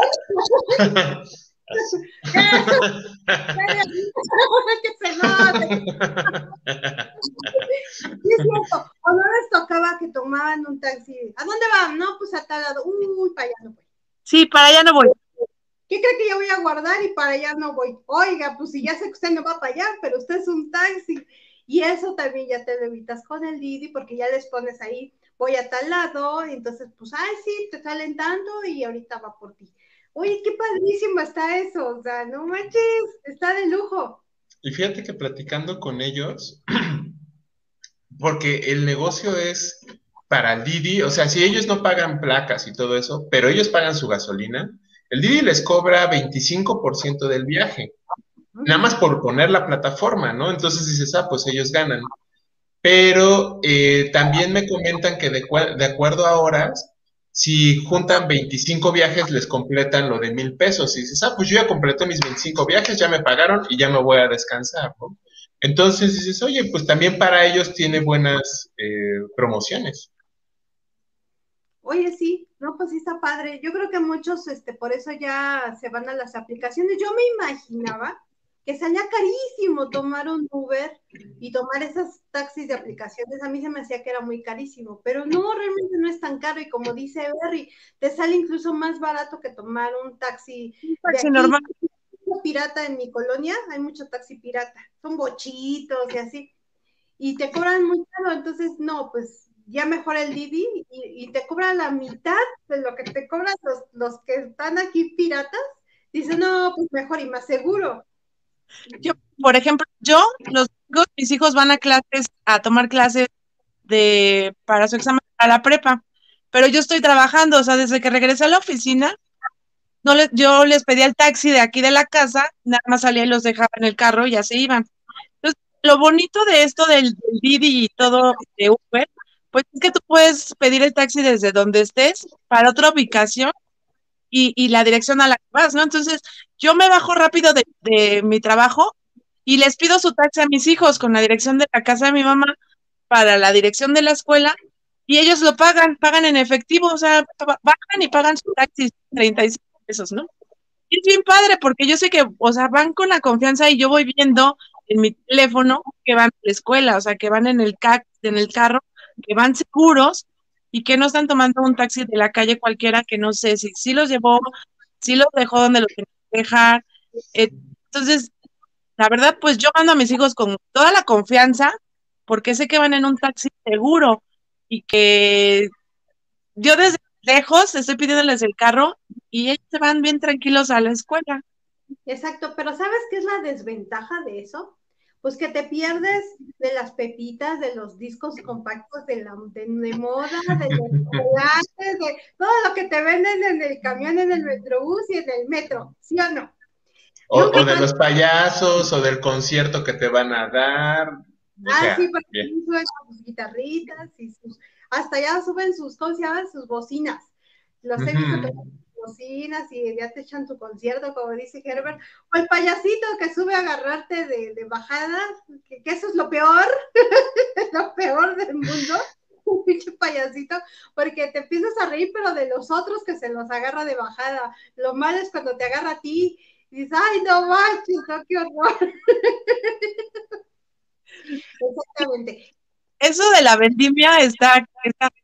que se note. Sí, es cierto. O no les tocaba que tomaban un taxi. ¿A dónde van? No, pues a tal lado. Uy, para allá no voy. Sí, para allá no voy. ¿Qué cree que yo voy a guardar y para allá no voy? Oiga, pues si ya sé que usted no va para allá, pero usted es un taxi. Y eso también ya te lo evitas con el Didi porque ya les pones ahí, voy a tal lado, y entonces pues, ay, sí, te salen tanto y ahorita va por ti. Oye, qué padrísimo está eso, o sea, no manches, está de lujo. Y fíjate que platicando con ellos, porque el negocio es para el Didi, o sea, si ellos no pagan placas y todo eso, pero ellos pagan su gasolina, el Didi les cobra 25% del viaje nada más por poner la plataforma, ¿no? Entonces dices, ah, pues ellos ganan. Pero eh, también me comentan que de, acuerdo a horas, si juntan 25 viajes, les completan lo de mil pesos. Y dices, ah, pues yo ya completé mis 25 viajes, ya me pagaron y ya me voy a descansar, ¿no? Entonces dices, oye, pues también para ellos tiene buenas eh, promociones. Oye, sí, no, pues sí está padre. Yo creo que muchos, este, por eso ya se van a las aplicaciones. Yo me imaginaba que salía carísimo tomar un Uber y tomar esas taxis de aplicaciones. A mí se me hacía que era muy carísimo, pero no, realmente no es tan caro. Y como dice Berry, te sale incluso más barato que tomar un taxi. taxi normal. Pirata en mi colonia, hay mucho taxi pirata. Son bochitos y así. Y te cobran muy caro, entonces no, pues ya mejor el Didi y, te cobran la mitad de lo que te cobran los, los que están aquí piratas. Dice, no, pues mejor y más seguro. Yo, por ejemplo, yo, los mis hijos van a clases, a tomar clases de, para su examen a la prepa, pero yo estoy trabajando, o sea, desde que regresé a la oficina, no le, yo les pedí el taxi de aquí de la casa, nada más salía y los dejaba en el carro y ya se iban. Entonces, lo bonito de esto del Didi y todo de Uber, pues es que tú puedes pedir el taxi desde donde estés para otra ubicación y, la dirección a la que vas, ¿no? Entonces, yo me bajo rápido de, de mi trabajo y les pido su taxi a mis hijos con la dirección de la casa de mi mamá para la dirección de la escuela y ellos lo pagan, pagan en efectivo, o sea, bajan y pagan su taxi 35 pesos, ¿no? Y es bien padre porque yo sé que, o sea, van con la confianza y yo voy viendo en mi teléfono que van a la escuela, o sea, que van en el, en el carro, que van seguros y que no están tomando un taxi de la calle cualquiera que no sé si, si los llevó, si los dejó donde los tenía que dejar. Eh, entonces, la verdad, pues yo mando a mis hijos con toda la confianza porque sé que van en un taxi seguro y que yo desde lejos estoy pidiéndoles el carro y ellos se van bien tranquilos a la escuela. Exacto, pero ¿sabes qué es la desventaja de eso? Pues que te pierdes de las pepitas, de los discos compactos de, la, de, moda, de los de todo lo que te venden en el camión, en el metrobús y en el metro, ¿sí o no? O, de los payasos, o del concierto que te van a dar. Ah, sí, porque suben sus guitarritas y sus, hasta ya suben sus, ¿cómo se llaman? Sus bocinas. Los he visto bocinas y ya te echan tu concierto, como dice Herbert, o el payasito que sube a agarrarte de, bajada, que, eso es lo peor, lo peor del mundo, un pinche payasito, porque te empiezas a reír, pero de los otros que se los agarra de bajada. Lo malo es cuando te agarra a ti y dices, ay, no manches, no, qué horror. Exactamente. Eso de la vendimia está,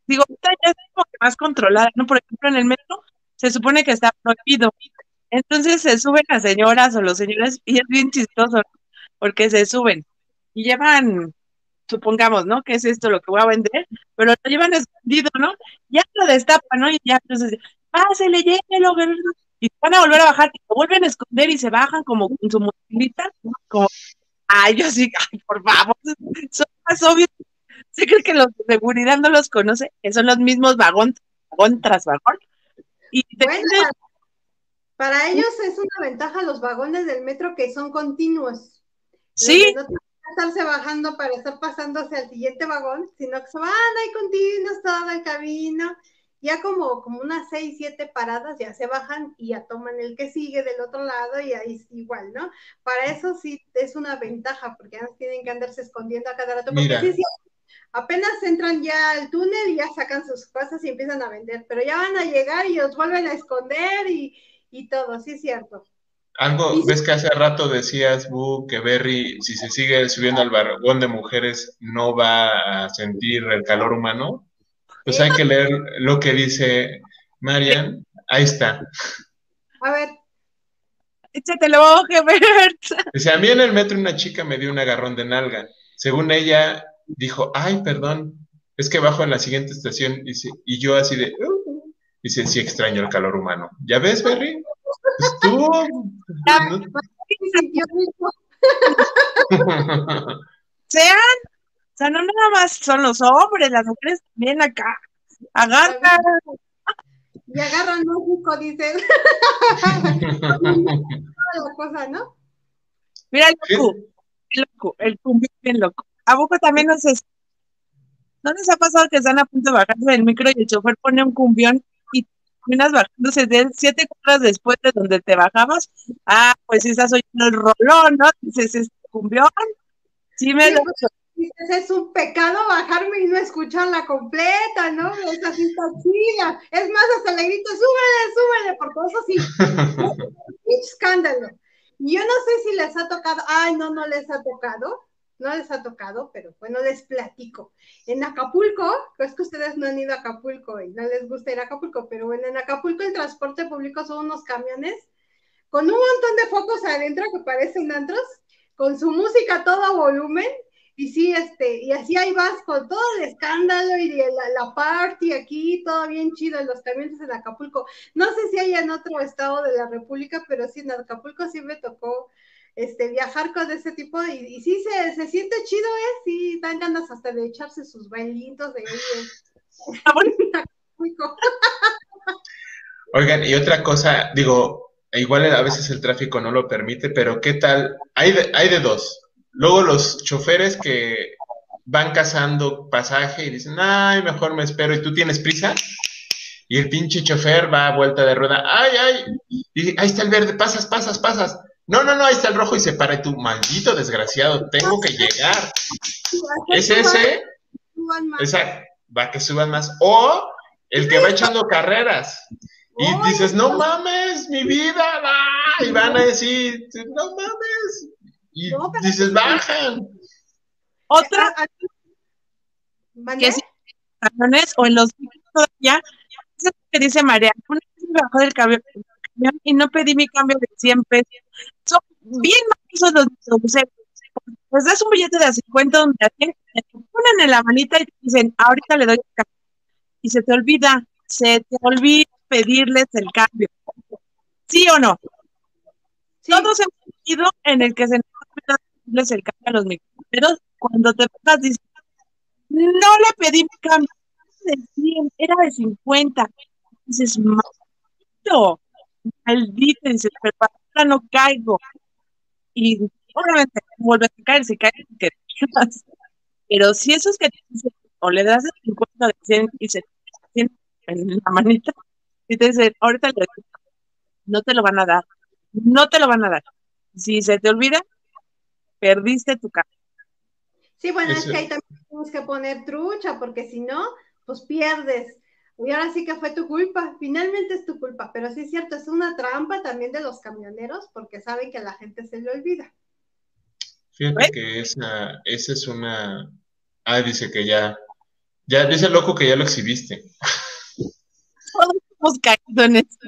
digo, está ya como que más controlada, ¿no? Por ejemplo, en el metro se supone que está prohibido. Entonces se suben las señoras o los señores y es bien chistoso, porque se suben y llevan, supongamos, ¿no? Que es esto lo que voy a vender, pero lo llevan escondido, ¿no? Ya lo destapan, ¿no? Y ya entonces, pásele, llévelo, y van a volver a bajar, y lo vuelven a esconder y se bajan como con su mochilita, como, ay, yo sí, ay, por favor, son más obvios. ¿Se cree que los de seguridad no los conoce? Que son los mismos vagón, vagón tras vagón. Y bueno, para, ellos es una ventaja los vagones del metro que son continuos. Sí. No tienen que estarse bajando para estar pasándose al siguiente vagón, sino que se van ahí continuos todo el camino ya como, como unas seis, siete paradas ya se bajan y ya toman el que sigue del otro lado y ahí es igual, ¿no? Para eso sí es una ventaja, porque ya no tienen que andarse escondiendo a cada rato. Porque sí, sí, apenas entran ya al túnel y ya sacan sus cosas y empiezan a vender, pero ya van a llegar y los vuelven a esconder y, y todo, sí es cierto. Algo, ves que hace rato decías, Bu, que Berry, si se sigue subiendo al vagón de mujeres, no va a sentir el calor humano. Pues hay que leer lo que dice Marian. Ahí está. A ver. Échatelo, Gebert. Dice, a mí en el metro una chica me dio un agarrón de nalga. Según ella, dijo, ay, perdón, es que bajo en la siguiente estación. Dice, y yo así de, uh", dice, sí extraño el calor humano. ¿Ya ves, Berry? Pues tú. Sean o sea, no nada más son los hombres, las mujeres también acá. Agarran. Y agarran México, dicen. la cosa, ¿no? Mira el loco, el loco, el bien loco. ¿A poco también no se... ¿No les ha pasado que están a punto de bajarse del micro y el chofer pone un cumbión y terminas bajándose de siete cuadras después de donde te bajabas? Ah, pues si estás oyendo el rolón, ¿no? Dices, ¿este cumbión? Sí, me lo... Pues, es un pecado bajarme y no escucharla completa, ¿no? Es así tan chida. Es más, hasta le grito, súbele, súbele, porque eso sí, es escándalo. Yo no sé si les ha tocado, ay, no, no les ha tocado, no les ha tocado, pero bueno, les platico. En Acapulco, es que ustedes no han ido a Acapulco y no les gusta ir a Acapulco, pero bueno, en Acapulco el transporte público son unos camiones con un montón de focos adentro que parecen antros, con su música a todo volumen y sí, este, y así ahí vas con todo el escándalo y la, la party aquí, todo bien chido en los camiones en Acapulco. No sé si hay en otro estado de la República, pero sí en Acapulco sí me tocó este, viajar con ese tipo y, y sí se, se, siente chido, ¿eh? Sí, dan ganas hasta de echarse sus bailitos de ahí Acapulco. Oigan, y otra cosa, digo, igual a veces el tráfico no lo permite, pero ¿qué tal? Hay hay de dos Luego los choferes que van cazando pasaje y dicen, ay, mejor me espero y tú tienes prisa. y el pinche chofer va a vuelta de rueda, ay, ay, y ahí está el verde, pasas, pasas, pasas. No, no, no, ahí está el rojo y se para y tú, maldito desgraciado, tengo que llegar. ¿Es ese? Exacto, va que suban más. O el que va echando carreras. Y dices, no mames, mi vida, va. Y van a decir, no mames. Y dices, bajan. Otra, que es camiones o en los todavía, que dice María, una vez me bajó del camión y no pedí mi cambio de 100 pesos. Son bien esos los autobuseros. Pues das un billete de 50 donde te ponen en la manita y te dicen, ahorita le doy el cambio. Y se te olvida, se te olvida pedirles el cambio. ¿Sí o no? Todos hemos ido en el que se nos olvida pedirles el cambio a los microfoneros. Cuando te pasas, dices, no le pedí mi cambio de 100, era de 50. Dices, maldito, maldito, dices, pero ahora no caigo. Y obviamente vuelve a caer, si cae, que Pero si esos que te dicen, o le das el 50 de 100 y se te en la manita, y te dicen, ahorita le no te lo van a dar, no te lo van a dar. Si se te olvida, perdiste tu cambio. Sí, bueno, es que ahí también tenemos que poner trucha, porque si no, pues pierdes. Y ahora sí que fue tu culpa, finalmente es tu culpa, pero sí es cierto, es una trampa también de los camioneros porque saben que a la gente se le olvida. Fíjate que esa, esa es una... Ah, dice que ya, ya dice el loco que ya lo exhibiste. Todos hemos caído en eso.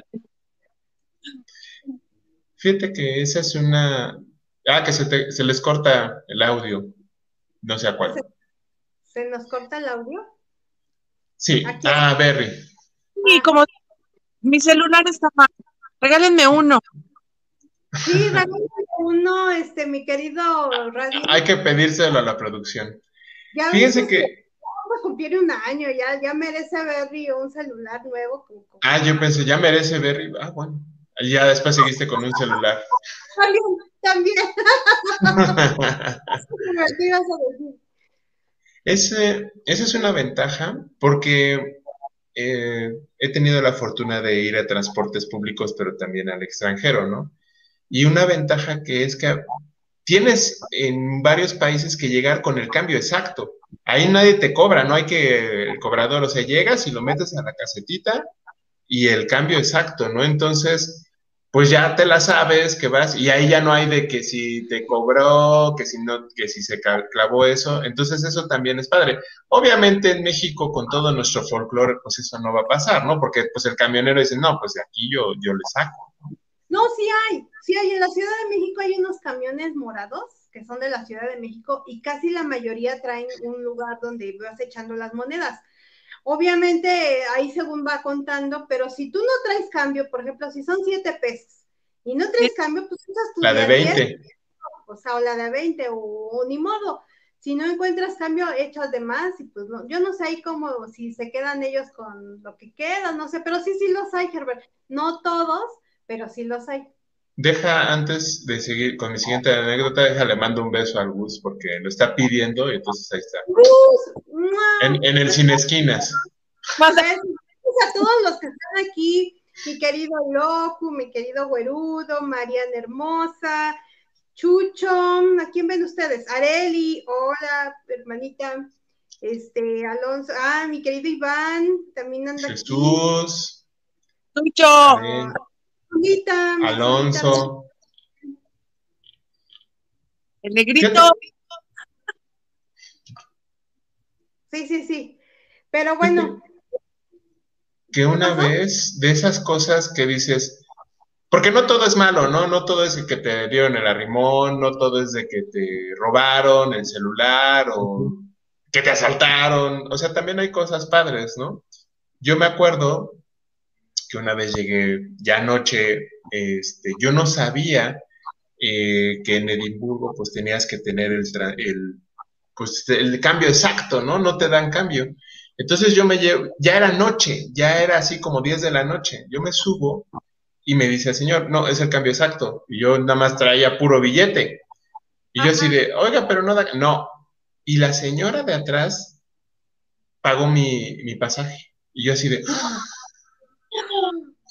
Fíjate que esa es una... Ah, que se, se les corta el audio. No sé a cuál. ¿Se, nos corta el audio? Sí, ah, Berry. Sí, como mi celular está mal. Regálenme uno. Sí, regálenme uno, este, mi querido Radio. Hay que pedírselo a la producción. Fíjense que. Vamos a cumplir un año, ya, ya merece Berry un celular nuevo. Ah, yo pensé, ya merece Berry. Ah, bueno. Ya después seguiste con un celular. También, también. Ese, esa es una ventaja porque eh, he tenido la fortuna de ir a transportes públicos, pero también al extranjero, ¿no? Y una ventaja que es que tienes en varios países que llegar con el cambio exacto. Ahí nadie te cobra, no hay que el cobrador, o sea, llegas y lo metes a la casetita y el cambio exacto, ¿no? Entonces, pues ya te la sabes que vas y ahí ya no hay de que si te cobró, que si no, que si se clavó eso, entonces eso también es padre. Obviamente en México con todo nuestro folclore, pues eso no va a pasar, ¿no? Porque pues el camionero dice, no, pues de aquí yo, yo le saco. No, sí hay, sí hay, en la Ciudad de México hay unos camiones morados que son de la Ciudad de México y casi la mayoría traen un lugar donde vas echando las monedas. Obviamente ahí según va contando, pero si tú no traes cambio, por ejemplo, si son siete pesos y no traes cambio, pues usas tu La de 20. o sea, o la de 20, o, ni modo. Si no encuentras cambio, echas de más y pues no, yo no sé ahí cómo, si se quedan ellos con lo que queda, no sé, pero sí, sí los hay, Herbert. No todos, pero sí los hay. Deja, antes de seguir con mi siguiente anécdota, déjale mando un beso al Gus porque lo está pidiendo y entonces ahí está. ¡Gus! En, en, el Sin Esquinas. Gracias a todos los que están aquí, mi querido Locu, mi querido Güerudo, Mariana Hermosa, Chucho, ¿a quién ven ustedes? Areli, hola, hermanita. Este, Alonso, ah, mi querido Iván, también anda Jesús. aquí. Chucho. Alonso. El negrito. Sí, sí, sí. Pero bueno. Que una vez de esas cosas que dices, porque no todo es malo, ¿no? No todo es de que te dieron el arrimón, no todo es de que te robaron el celular o que te asaltaron. O sea, también hay cosas padres, ¿no? Yo me acuerdo que una vez llegué ya anoche, este, yo no sabía eh, que en Edimburgo pues tenías que tener el, el, pues, el cambio exacto, ¿no? No te dan cambio. Entonces yo me llevo, ya era noche, ya era así como 10 de la noche. Yo me subo y me dice el señor, no, es el cambio exacto. Y yo nada más traía puro billete. Y yo así de, oiga, pero no da, no. Y la señora de atrás pagó mi, mi pasaje. Y yo así de, ¡Ah!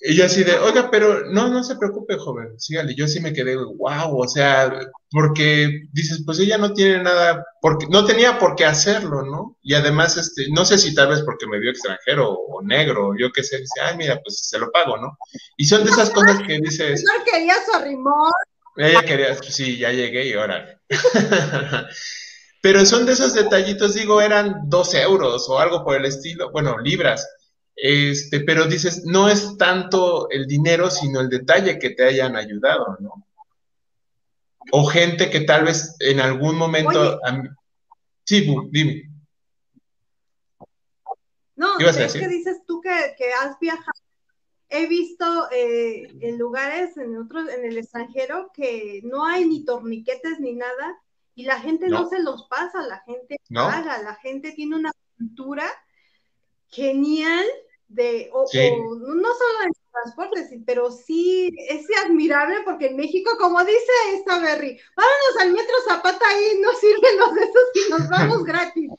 Y yo así de, oiga, pero no, no se preocupe, joven, sígale. Yo sí me quedé, wow, o sea, porque dices, pues ella no tiene nada, porque no tenía por qué hacerlo, ¿no? Y además, este, no sé si tal vez porque me vio extranjero o negro, yo qué sé, dice, ay, mira, pues se lo pago, ¿no? Y son de esas cosas que dices. No quería su arrimón. Ella quería, sí, ya llegué y ahora. pero son de esos detallitos, digo, eran dos euros o algo por el estilo, bueno, libras este, pero dices, no es tanto el dinero, sino el detalle que te hayan ayudado, ¿no? O gente que tal vez en algún momento... Sí, dime. No, es que dices tú que, has viajado. He visto eh, en lugares en otros, en el extranjero que no hay ni torniquetes ni nada y la gente no, se los pasa, la gente paga, la gente tiene una cultura genial de, o, no solo en transportes, pero sí es admirable porque en México, como dice esta Berry, vámonos al metro Zapata y no sirven los de esos y nos vamos gratis.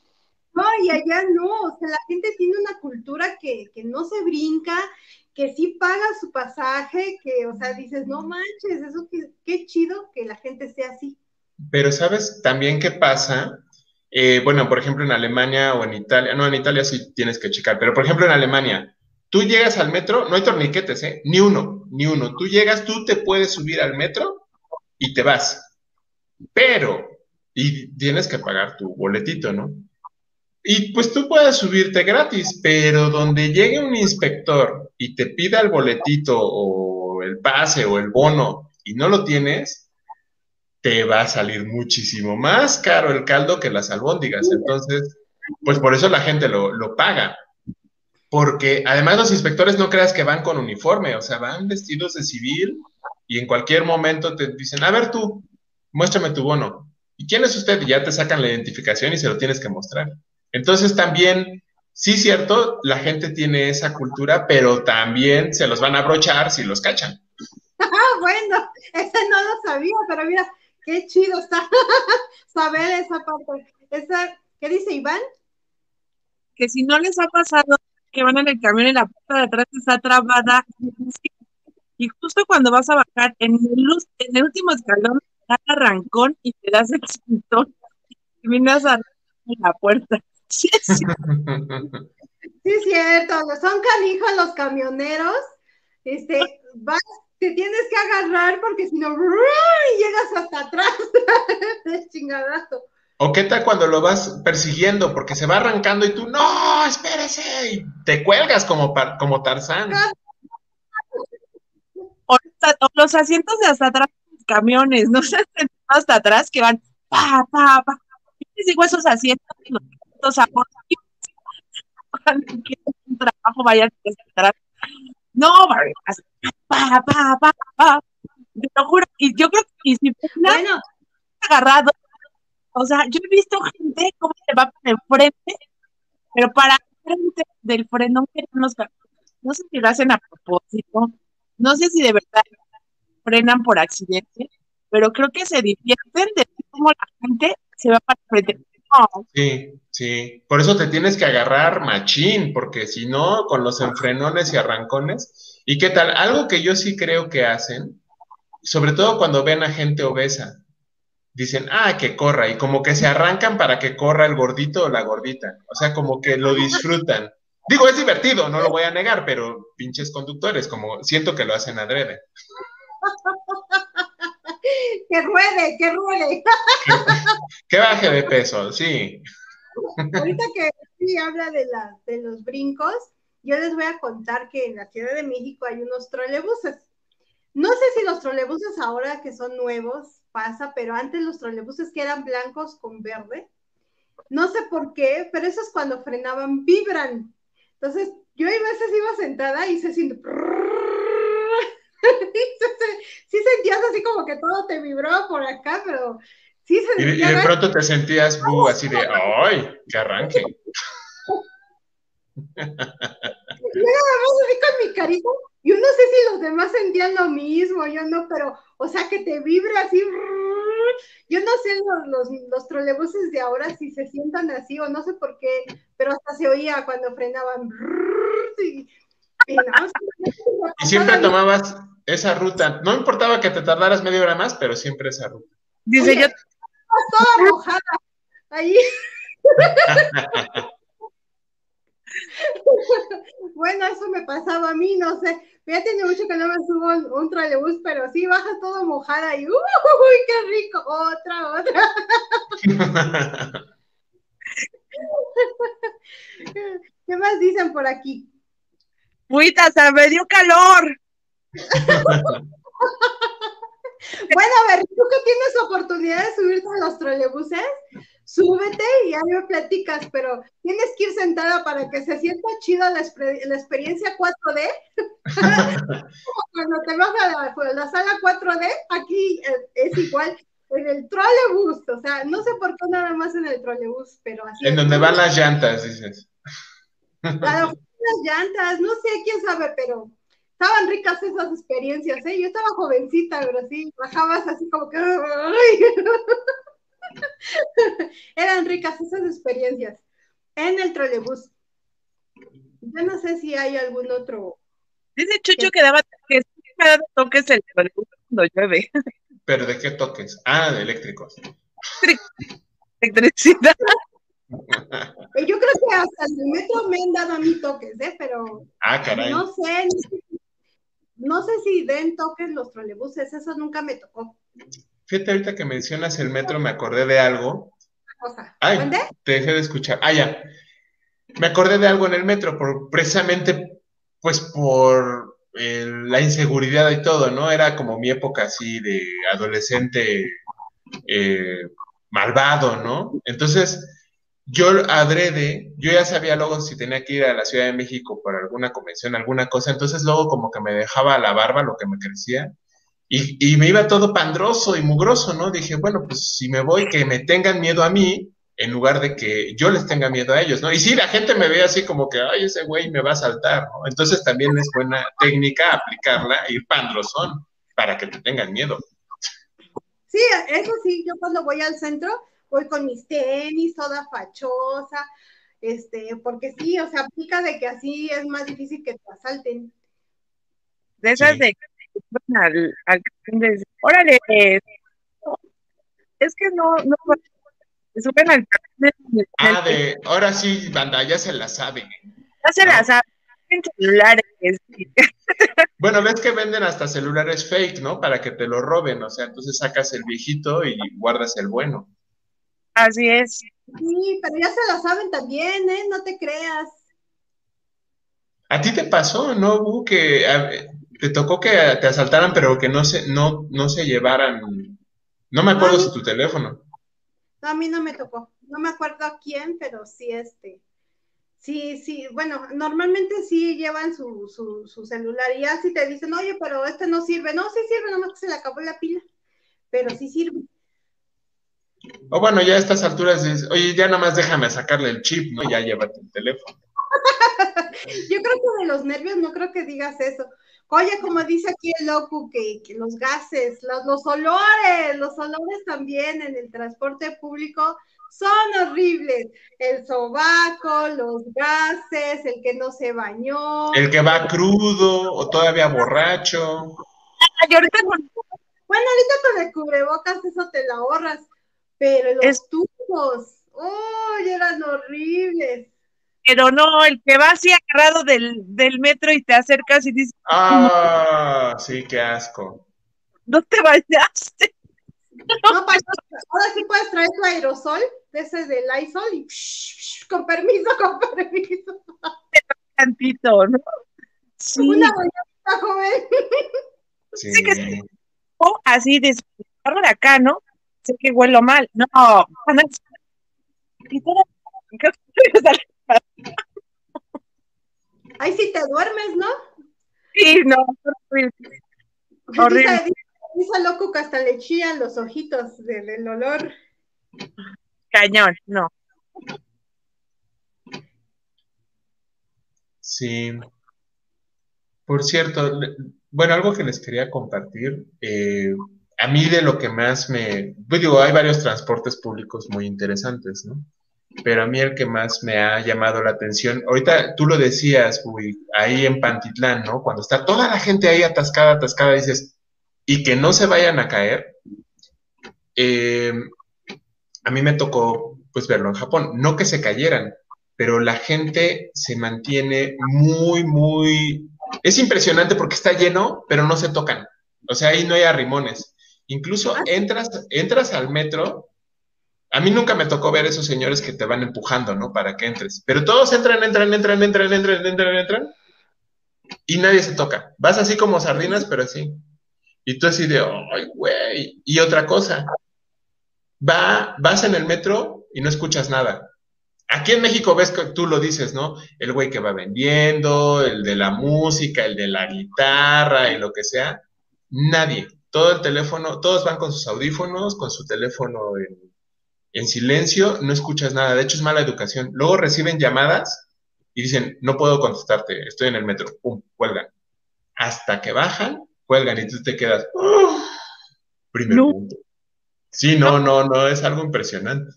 No, y allá no, o sea, la gente tiene una cultura que, que no se brinca, que sí paga su pasaje, que, o sea, dices, no manches, eso que, qué chido que la gente sea así. Pero sabes también qué pasa, eh, bueno, por ejemplo, en Alemania o en Italia, no, en Italia sí tienes que checar, pero por ejemplo en Alemania, tú llegas al metro, no hay torniquetes, ¿eh? Ni uno, ni uno. Tú llegas, tú te puedes subir al metro y te vas. Pero, y tienes que pagar tu boletito, ¿no? Y pues tú puedes subirte gratis, pero donde llegue un inspector y te pida el boletito o el pase o el bono y no lo tienes, te va a salir muchísimo más caro el caldo que las albóndigas. Entonces, pues por eso la gente lo, paga. Porque además los inspectores no creas que van con uniforme, o sea, van vestidos de civil y en cualquier momento te dicen, a ver tú, muéstrame tu bono. ¿Y quién es usted? Y ya te sacan la identificación y se lo tienes que mostrar. Entonces también, sí, cierto, la gente tiene esa cultura, pero también se los van a abrochar si los cachan. Ah, bueno, ese no lo sabía, pero mira, Qué chido está saber esa parte. Esa, ¿Qué dice Iván? Que si no les ha pasado que van en el camión y la puerta de atrás está trabada y justo cuando vas a bajar en el, en el último escalón da arrancón y te das el cinturón y vienes a la puerta. Sí, sí. sí, cierto, son canijos los camioneros. Este, vas te tienes que agarrar porque si no, llegas hasta atrás. es chingadazo. ¿O qué tal cuando lo vas persiguiendo porque se va arrancando y tú, no, espérese, y te cuelgas como, como Tarzán? O, los asientos de hasta atrás de los camiones, no hasta atrás que van, pa, pa, pa. Yo digo esos asientos y los a cuando un trabajo vayan atrás. No, pa, pa, pa, pa. Te lo juro. Y yo creo que si bueno. agarrado, o sea, yo he visto gente cómo se va para el frente, pero para frente del freno no sé si lo hacen a propósito, no sé si de verdad frenan por accidente, pero creo que se divierten de cómo la gente se va para el frente. Sí, sí. Por eso te tienes que agarrar machín, porque si no, con los enfrenones y arrancones. ¿Y qué tal? Algo que yo sí creo que hacen, sobre todo cuando ven a gente obesa, dicen, ah, que corra, y como que se arrancan para que corra el gordito o la gordita. O sea, como que lo disfrutan. Digo, es divertido, no lo voy a negar, pero pinches conductores, como siento que lo hacen adrede. que ruede, que ruede. que, baje de peso, sí. Ahorita que sí habla de, la, de los brincos, yo les voy a contar que en la Ciudad de México hay unos trolebuses. No sé si los trolebuses ahora que son nuevos pasa, pero antes los trolebuses que eran blancos con verde, no sé por qué, pero esos cuando frenaban vibran. Entonces, yo a veces iba sentada y se siente sí sentías así como que todo te vibró por acá, pero sí se Y, de pronto te sentías así de, ¡ay! ¡Que arranque! Yo así con mi carita, yo no sé si los demás sentían lo mismo, yo no, pero, o sea, que te vibra así, yo no sé los, los, los trolebuses de ahora si se sientan así o no sé por qué, pero hasta se oía cuando frenaban, y siempre tomabas esa ruta. No importaba que te tardaras media hora más, pero siempre esa ruta. Dice yo. Toda mojada. Ahí. bueno, eso me pasaba a mí, no sé. Ya tiene mucho que no me subo un, un trolebús, pero sí baja todo mojada y ¡uy, qué rico! Otra, otra. ¿Qué más dicen por aquí? Puita, se me dio calor. bueno, a ver, tú que tienes oportunidad de subirte a los trolebuses, súbete y ya me platicas, pero tienes que ir sentada para que se sienta chida la, experiencia 4D. Cuando te vas a la, pues, la, sala 4D, aquí es, igual. En el trolebús, o sea, no sé por qué nada más en el trolebús, pero así. En donde van las llantas, dices. Claro, las llantas, no sé, quién sabe, pero estaban ricas esas experiencias, ¿eh? Yo estaba jovencita, pero sí, bajabas así como que... Eran ricas esas experiencias en el trolebús. Yo no sé si hay algún otro. Dice Chucho que daba toques, toques el trolebús cuando llueve. ¿Pero de qué toques? Ah, de eléctricos. Electricidad. Yo creo que hasta el metro me han dado a mí toques, ¿eh? Pero ah, caray. no sé, no sé si den toques los trolebuses, eso nunca me tocó. Fíjate, ahorita que mencionas el metro, me acordé de algo. Cosa. Ay, te dejé de escuchar. Ah, ya. Me acordé de algo en el metro, por, precisamente, pues por la inseguridad y todo, ¿no? Era como mi época así de adolescente eh, malvado, ¿no? Entonces, yo adrede, yo ya sabía luego si tenía que ir a la Ciudad de México por alguna convención, alguna cosa, entonces luego como que me dejaba la barba, lo que me crecía, y, me iba todo pandroso y mugroso, ¿no? Dije, bueno, pues si me voy, que me tengan miedo a mí, en lugar de que yo les tenga miedo a ellos, ¿no? Y sí, la gente me ve así como que, ay, ese güey me va a saltar, ¿no? Entonces también es buena técnica aplicarla, ir pandrosón, para que te tengan miedo. Sí, eso sí, yo cuando voy al centro, voy con mis tenis, toda fachosa, este, porque sí, o sea, aplica de que así es más difícil que te asalten. De esas de al, al órale, es que no, no, suben al Ah, de, ahora sí, banda, ya se la sabe. Ya se la sabe, en celulares. Bueno, ves que venden hasta celulares fake, ¿no? Para que te lo roben, o sea, entonces sacas el viejito y guardas el bueno. Así es. Sí, pero ya se la saben también, ¿eh? No te creas. ¿A ti te pasó, no, Bu, que te tocó que te asaltaran, pero que no se, no, no se llevaran. No me acuerdo si tu teléfono. No, a mí no me tocó. No me acuerdo a quién, pero sí, este. Sí, sí, bueno, normalmente sí llevan su, su, su celular y ya si te dicen, oye, pero este no sirve. No, sí sirve, nomás que se le acabó la pila, pero sí sirve. O bueno, ya a estas alturas dices, oye, ya nada más déjame sacarle el chip, ¿no? Ya llévate el teléfono. Yo creo que de los nervios no creo que digas eso. Oye, como dice aquí el loco, que, los gases, los, los, olores, los olores también en el transporte público son horribles. El sobaco, los gases, el que no se bañó. El que va crudo o todavía borracho. Bueno, ahorita con el cubrebocas eso te la ahorras, pero los tubos, ¡oh! eran horribles pero no, el que va así agarrado del, del metro y te acercas y dices, ah, sí, qué asco. No te bañaste. No, ahora sí puedes traer tu aerosol, de ese del Lysol, y con permiso, con permiso. Tantito, ¿no? Sí. Una bañadita, joven. Sí. sí que o así de de acá, ¿no? Sé que huelo mal. No, todo, Ay, si te duermes, ¿no? Sí, no, horrible. horrible. Dice, loco que hasta le chillan los ojitos del, olor. Cañón, no. Sí. Por cierto, bueno, algo que les quería compartir, eh, a mí de lo que más me, pues digo, hay varios transportes públicos muy interesantes, ¿no? pero a mí el que más me ha llamado la atención, ahorita tú lo decías, ahí en Pantitlán, ¿no? Cuando está toda la gente ahí atascada, atascada, dices, y que no se vayan a caer. Eh, a mí me tocó, pues, verlo en Japón, no que se cayeran, pero la gente se mantiene muy, muy... Es impresionante porque está lleno, pero no se tocan. O sea, ahí no hay arrimones. Incluso ah. entras, entras al metro a mí nunca me tocó ver esos señores que te van empujando, ¿no? Para que entres. Pero todos entran, entran, entran, entran, entran, entran, entran. Y nadie se toca. Vas así como sardinas, pero así. Y tú así de, ay, güey. Y otra cosa. Va, vas en el metro y no escuchas nada. Aquí en México ves que tú lo dices, ¿no? El güey que va vendiendo, el de la música, el de la guitarra y lo que sea. Nadie. Todo el teléfono, todos van con sus audífonos, con su teléfono en en silencio, no escuchas nada. De hecho, es mala educación. Luego reciben llamadas y dicen, no puedo contestarte, estoy en el metro. Pum, cuelgan. Hasta que bajan, cuelgan y tú te quedas. ¡oh! primer punto. Sí, no, no, no, es algo impresionante.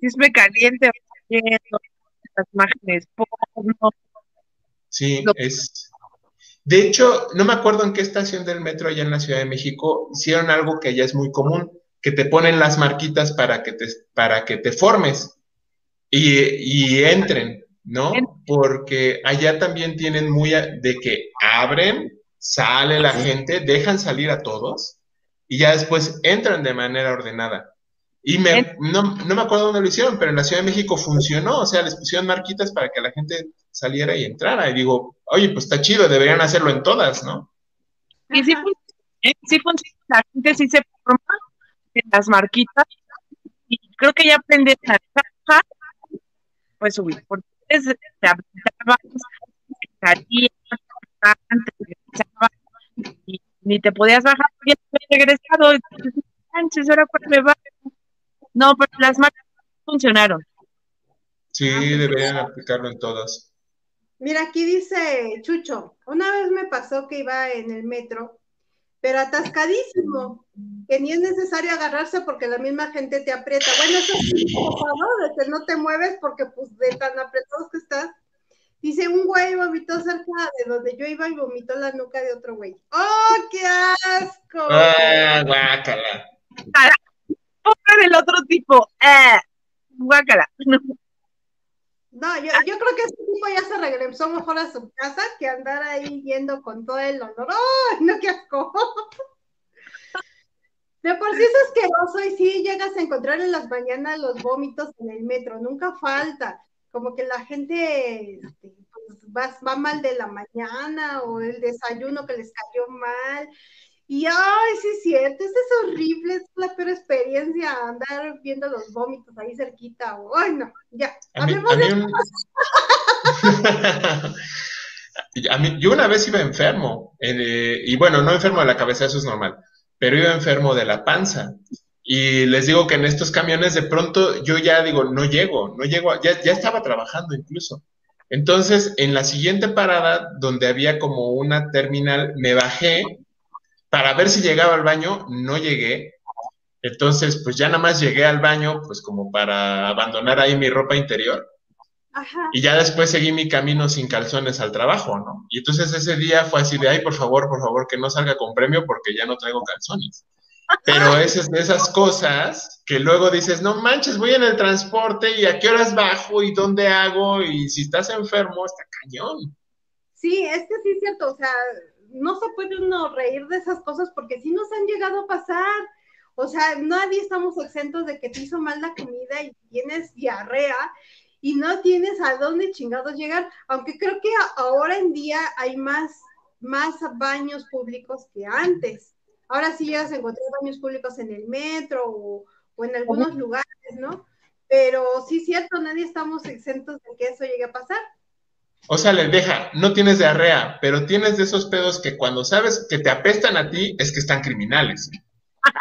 Es me caliente, las imágenes Sí, es. De hecho, no me acuerdo en qué estación del metro allá en la Ciudad de México hicieron algo que ya es muy común que te ponen las marquitas para que te, para que te formes y, entren, ¿no? Porque allá también tienen muy de que abren, sale la gente, dejan salir a todos y ya después entran de manera ordenada. Y me, no, me acuerdo dónde lo hicieron, pero en la Ciudad de México funcionó, o sea, les pusieron marquitas para que la gente saliera y entrara. Y digo, oye, pues está chido, deberían hacerlo en todas, ¿no? Y sí, sí funciona, la gente sí se forma las marquitas y creo que ya aprendí a trabajar, pues subir, porque te y ni te podías bajar, ya te regresado, ahora me va. No, pero las marcas funcionaron. Sí, deberían aplicarlo en todas. Mira, aquí dice Chucho, una vez me pasó que iba en el metro pero atascadísimo, que ni es necesario agarrarse porque la misma gente te aprieta. Bueno, eso es ¿no? De que no te mueves porque pues de tan apretados que estás. Dice, un güey vomitó cerca de donde yo iba y vomitó la nuca de otro güey. ¡Oh, qué asco! ¡Ah, guácala! Pobre del otro tipo. ¡Eh! Guácala. No, yo, creo que ese tipo ya se regresó mejor a su casa que andar ahí yendo con todo el olor. ¡Ay, no, qué asco! De por sí es asqueroso y sí llegas a encontrar en las mañanas los vómitos en el metro, nunca falta. Como que la gente este, pues, va mal de la mañana o el desayuno que les cayó mal y ay, sí es cierto, eso es horrible, es la peor experiencia andar viendo los vómitos ahí cerquita. Ay, no, ya. A mí, yo una vez iba enfermo, eh, y bueno, no enfermo de la cabeza, eso es normal, pero iba enfermo de la panza. Y les digo que en estos camiones de pronto yo ya digo, no llego, no llego, ya, ya estaba trabajando incluso. Entonces, en la siguiente parada, donde había como una terminal, me bajé para ver si llegaba al baño, no llegué. Entonces, pues ya nada más llegué al baño, pues como para abandonar ahí mi ropa interior. Y ya después seguí mi camino sin calzones al trabajo, ¿no? Y entonces ese día fue así de, ay, por favor, por favor, que no salga con premio porque ya no traigo calzones. Pero es de esas cosas que luego dices, no manches, voy en el transporte y a qué horas bajo y dónde hago y si estás enfermo, está cañón. Sí, es que sí es cierto, o sea, no se puede uno reír de esas cosas porque sí nos han llegado a pasar. O sea, nadie estamos exentos de que te hizo mal la comida y tienes diarrea y no tienes a dónde chingados llegar, aunque creo que ahora en día hay más, más baños públicos que antes. Ahora sí llegas a encontrar baños públicos en el metro o, o en algunos lugares, ¿no? Pero sí es cierto, nadie estamos exentos de que eso llegue a pasar. O sea, les deja, no tienes diarrea, pero tienes de esos pedos que cuando sabes que te apestan a ti es que están criminales.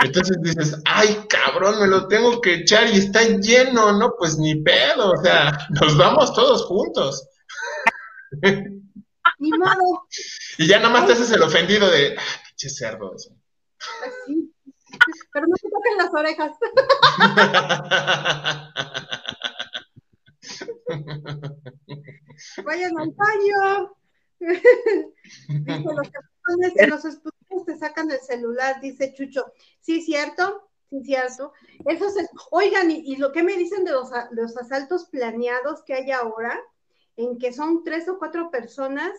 Entonces dices, ay, cabrón, me lo tengo que echar y está lleno, ¿no? Pues ni pedo, o sea, nos vamos todos juntos. Ni modo. Y ya nada más te haces el ofendido de, ah, pinche cerdo. Así. pero no se toquen las orejas. Vayan al baño. Dice, los que en los estudios te sacan el celular, dice Chucho. Sí, cierto, sí, cierto. Eso es, oigan, y, lo que me dicen de los, los asaltos planeados que hay ahora, en que son tres o cuatro personas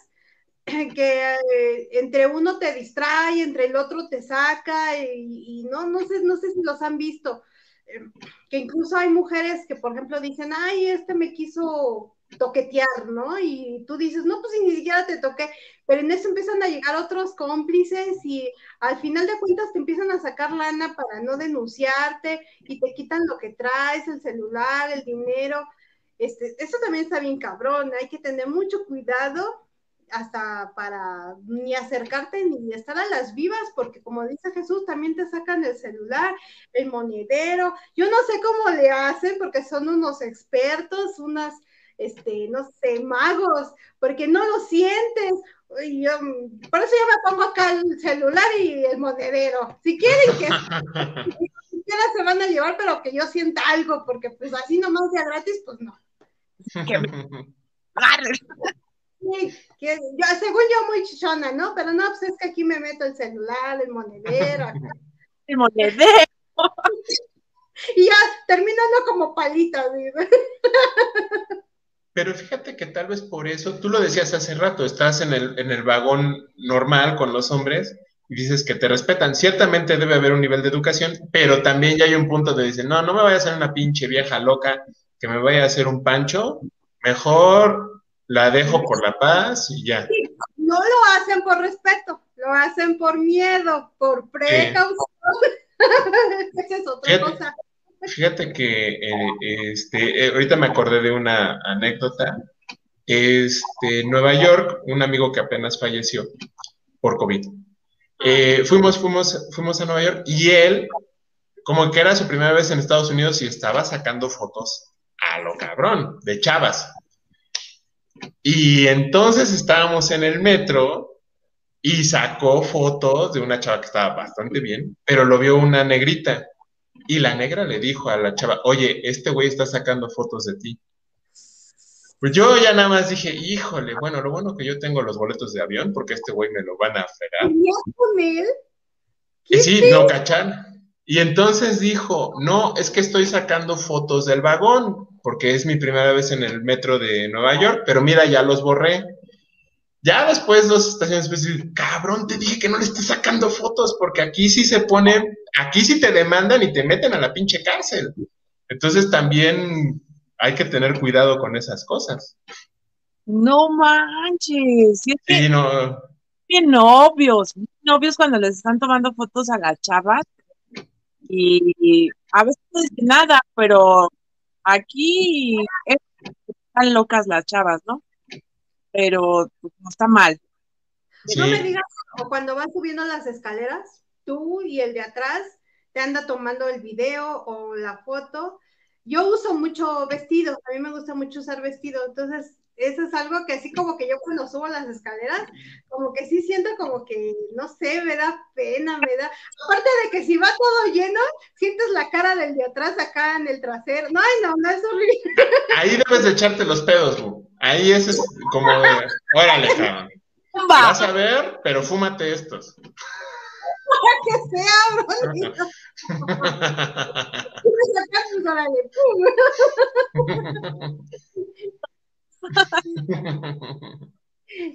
que eh, entre uno te distrae, entre el otro te saca y, no, no sé, no sé si los han visto, eh, que incluso hay mujeres que, por ejemplo, dicen, ay, este me quiso toquetear, ¿no? Y tú dices, no, pues ni siquiera te toqué, pero en eso empiezan a llegar otros cómplices y al final de cuentas te empiezan a sacar lana para no denunciarte y te quitan lo que traes, el celular, el dinero. Este, eso también está bien cabrón, hay que tener mucho cuidado hasta para ni acercarte ni estar a las vivas, porque como dice Jesús, también te sacan el celular, el monedero. Yo no sé cómo le hacen, porque son unos expertos, unas, este, no sé, magos, porque no lo sientes. Yo, por eso yo me pongo acá el celular y el monedero. Si quieren que siquiera se van a llevar, pero que yo sienta algo, porque pues así nomás de gratis, pues no. que yo, según yo muy chichona, ¿no? Pero no, pues es que aquí me meto el celular, el monedero. El monedero. y ya terminando como palita, Pero fíjate que tal vez por eso, tú lo decías hace rato, estás en el, en el vagón normal con los hombres y dices que te respetan. Ciertamente debe haber un nivel de educación, pero también ya hay un punto de dicen, no, no me vaya a hacer una pinche vieja loca que me vaya a hacer un pancho, mejor la dejo por la paz y ya. no lo hacen por respeto, lo hacen por miedo, por precaución. Esa es otra cosa. Fíjate que eh, este, eh, ahorita me acordé de una anécdota. Este, Nueva York, un amigo que apenas falleció por COVID. Eh, fuimos, fuimos, fuimos a Nueva York y él, como que era su primera vez en Estados Unidos y estaba sacando fotos a lo cabrón, de chavas. Y entonces estábamos en el metro y sacó fotos de una chava que estaba bastante bien, pero lo vio una negrita. Y la negra le dijo a la chava, oye, este güey está sacando fotos de ti. Pues yo ya nada más dije, híjole, bueno, lo bueno que yo tengo los boletos de avión porque este güey me lo van a fregar. con él? Y sí, no cachan. Y entonces dijo, no, es que estoy sacando fotos del vagón, porque es mi primera vez en el metro de Nueva York, pero mira, ya los borré. Ya después, dos estaciones después, cabrón, te dije que no le estés sacando fotos, porque aquí sí se ponen, aquí sí te demandan y te meten a la pinche cárcel. Entonces también hay que tener cuidado con esas cosas. No manches. sí, no. Bien novios, novios cuando les están tomando fotos a las chavas y a veces no dice nada, pero aquí están locas las chavas, ¿no? Pero no está mal. No me digas, cuando vas subiendo las escaleras, tú y el de atrás te anda tomando el video o la foto. Yo uso mucho vestido, a mí me gusta mucho usar vestido, entonces eso es algo que así como que yo cuando subo las escaleras, como que sí siento como que, no sé, me da pena, me da, aparte de que si va todo lleno, sientes la cara del de atrás acá en el trasero, no, ay, no, no es horrible. Ahí debes de echarte los pedos, Bu. ahí ese es como de, órale, cabrón. Vas a ver, pero fúmate estos. Que sea, bro.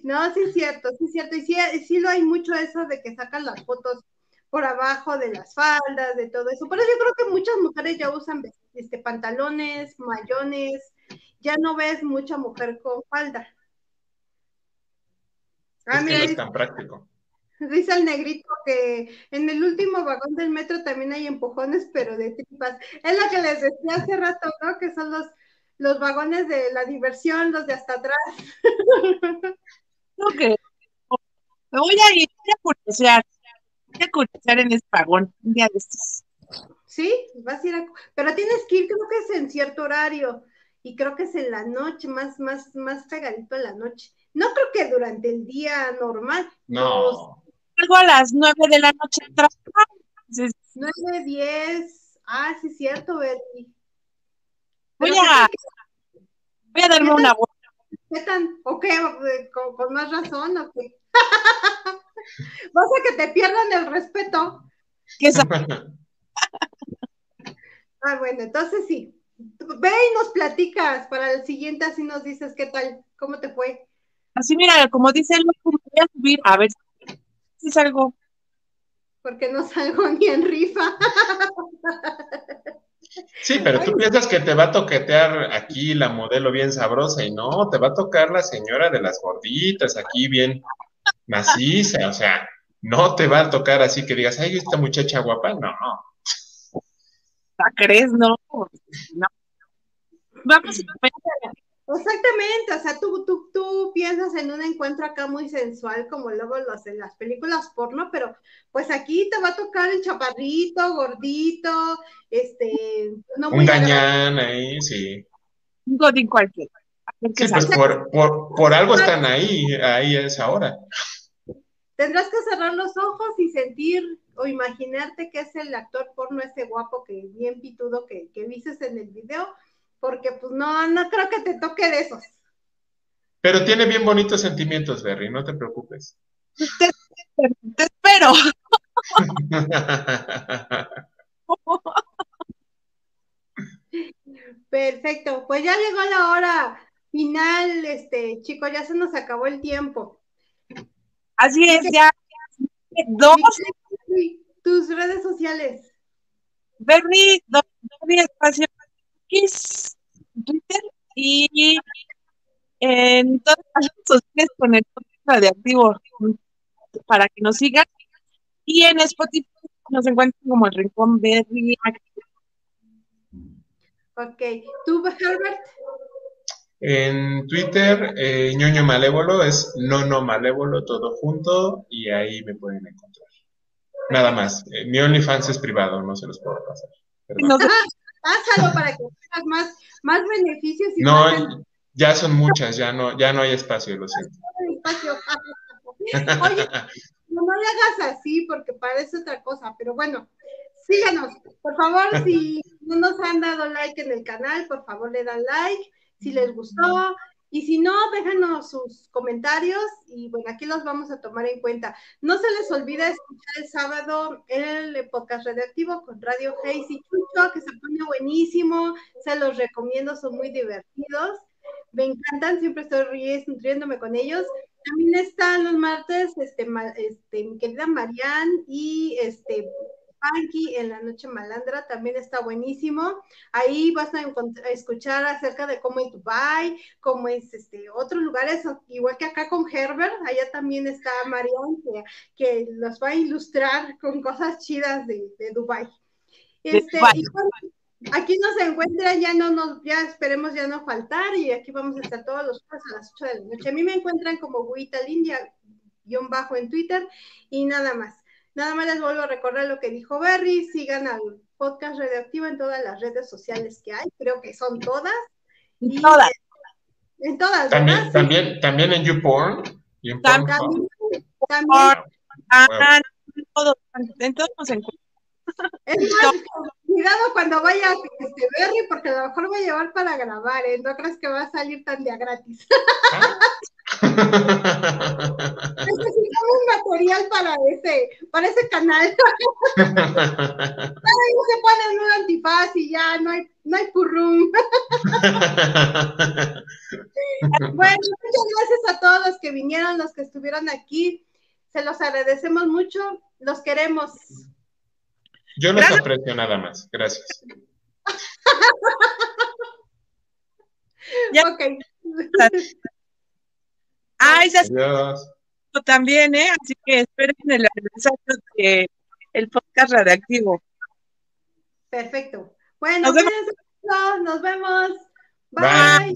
No, sí es cierto, sí es cierto. Y sí, sí lo hay mucho eso de que sacan las fotos por abajo de las faldas, de todo eso. Pero yo creo que muchas mujeres ya usan este, pantalones, mayones. Ya no ves mucha mujer con falda. Ah, mira, es tan práctico. Dice el negrito que en el último vagón del metro también hay empujones, pero de tripas. Es lo que les decía hace rato, ¿no? Que son los los vagones de la diversión, los de hasta atrás. Ok. Me voy a ir a curiosear. Voy a curiosear en ese vagón un día de estos. Sí, vas a ir a... Pero tienes que ir, creo que es en cierto horario. Y creo que es en la noche, más, más, más pegadito en la noche. No creo que durante el día normal. No. Algo a las nueve de la noche atrás. 9, 10. Ah, sí, es cierto, Betty. Voy a, voy a darme una vuelta. ¿Qué tan? ¿O qué? ¿Con, con más razón o qué? Vas a que te pierdan el respeto. ¿Qué ah, bueno, entonces sí. Ve y nos platicas para el siguiente, así nos dices qué tal, cómo te fue. Así, mira, como dice él, voy a subir, a ver si salgo. Porque no salgo ni en rifa. Sí, pero tú piensas que te va a toquetear aquí la modelo bien sabrosa y no, te va a tocar la señora de las gorditas aquí bien maciza, o sea, no te va a tocar así que digas, ay, esta muchacha guapa, no. ¿La crees? No. no. Vamos Exactamente, o sea, tú, tú, tú piensas en un encuentro acá muy sensual, como luego los, en las películas porno, pero pues aquí te va a tocar el chaparrito, gordito, este, no un gañán ahí, sí. Un godín cualquiera. Sí, pues por, por, por, algo están ahí, ahí es ahora. Tendrás que cerrar los ojos y sentir o imaginarte que es el actor porno ese guapo que bien pitudo que, que viste en el video, porque pues no, no creo que te toque de esos. Pero tiene bien bonitos sentimientos, Berry, no te preocupes. Te, espero. Perfecto, pues ya llegó la hora final, este, chicos, ya se nos acabó el tiempo. Así es, ya. Dos. Tus redes sociales. Berry, Berry Espacio Twitter y en todas las redes sociales con el podcast radioactivo para que nos sigan. Y en Spotify nos encuentran como el Rincón Berry. Ok. ¿Tú, Herbert? En Twitter, eh, ñoño malévolo es nono malévolo todo junto y ahí me pueden encontrar. Nada más. Eh, mi OnlyFans es privado, no se los puedo pasar. Pásalo para que tengas más, más beneficios. Y no, ya son muchas, ya no, ya no hay espacio, lo siento. Oye, no, no le hagas así porque parece otra cosa, pero bueno, síganos. Por favor, si no nos han dado like en el canal, por favor le dan like. Si les gustó, y si no, déjanos sus comentarios y bueno, aquí los vamos a tomar en cuenta. No se les olvide escuchar el sábado el podcast radioactivo con Radio Hazy Chucho, que se pone buenísimo. Se los recomiendo, son muy divertidos. Me encantan, siempre estoy riéndome con ellos. También están los martes, este, este, mi querida Marianne y este Funky en la noche malandra también está buenísimo. Ahí vas a, escuchar acerca de cómo es Dubai, cómo es este otros lugares, igual que acá con Herbert, allá también está Marion que, que los va a ilustrar con cosas chidas de, de Dubai. Este, aquí nos encuentra, ya no nos, ya esperemos ya no faltar, y aquí vamos a estar todos los días a las 8 de la noche. A mí me encuentran como Guita Lindia, guion bajo en Twitter, y nada más. Nada más les vuelvo a recordar lo que dijo Berry, sigan al podcast radioactivo en todas las redes sociales que hay, creo que son todas. En todas. En todas. También, también, también en YouPorn. Y en también. también. Ah, en todos nos cuidado cuando vaya a este Berry, porque a lo mejor voy a llevar para grabar, ¿eh? No crees que va a salir tan de a gratis. ¿Ah? Necesitamos un material para ese, para ese canal. Ahí se pone un antifaz y ya no hay, no hay purrum. bueno, muchas gracias a todos los que vinieron, los que estuvieron aquí. Se los agradecemos mucho, los queremos. Yo los aprecio nada más. Gracias. ya. Ok. Ay, Adiós. También, ¿eh? Así que esperen el aniversario de el podcast radioactivo. Perfecto. Bueno, nos vemos. Nos vemos. Bye.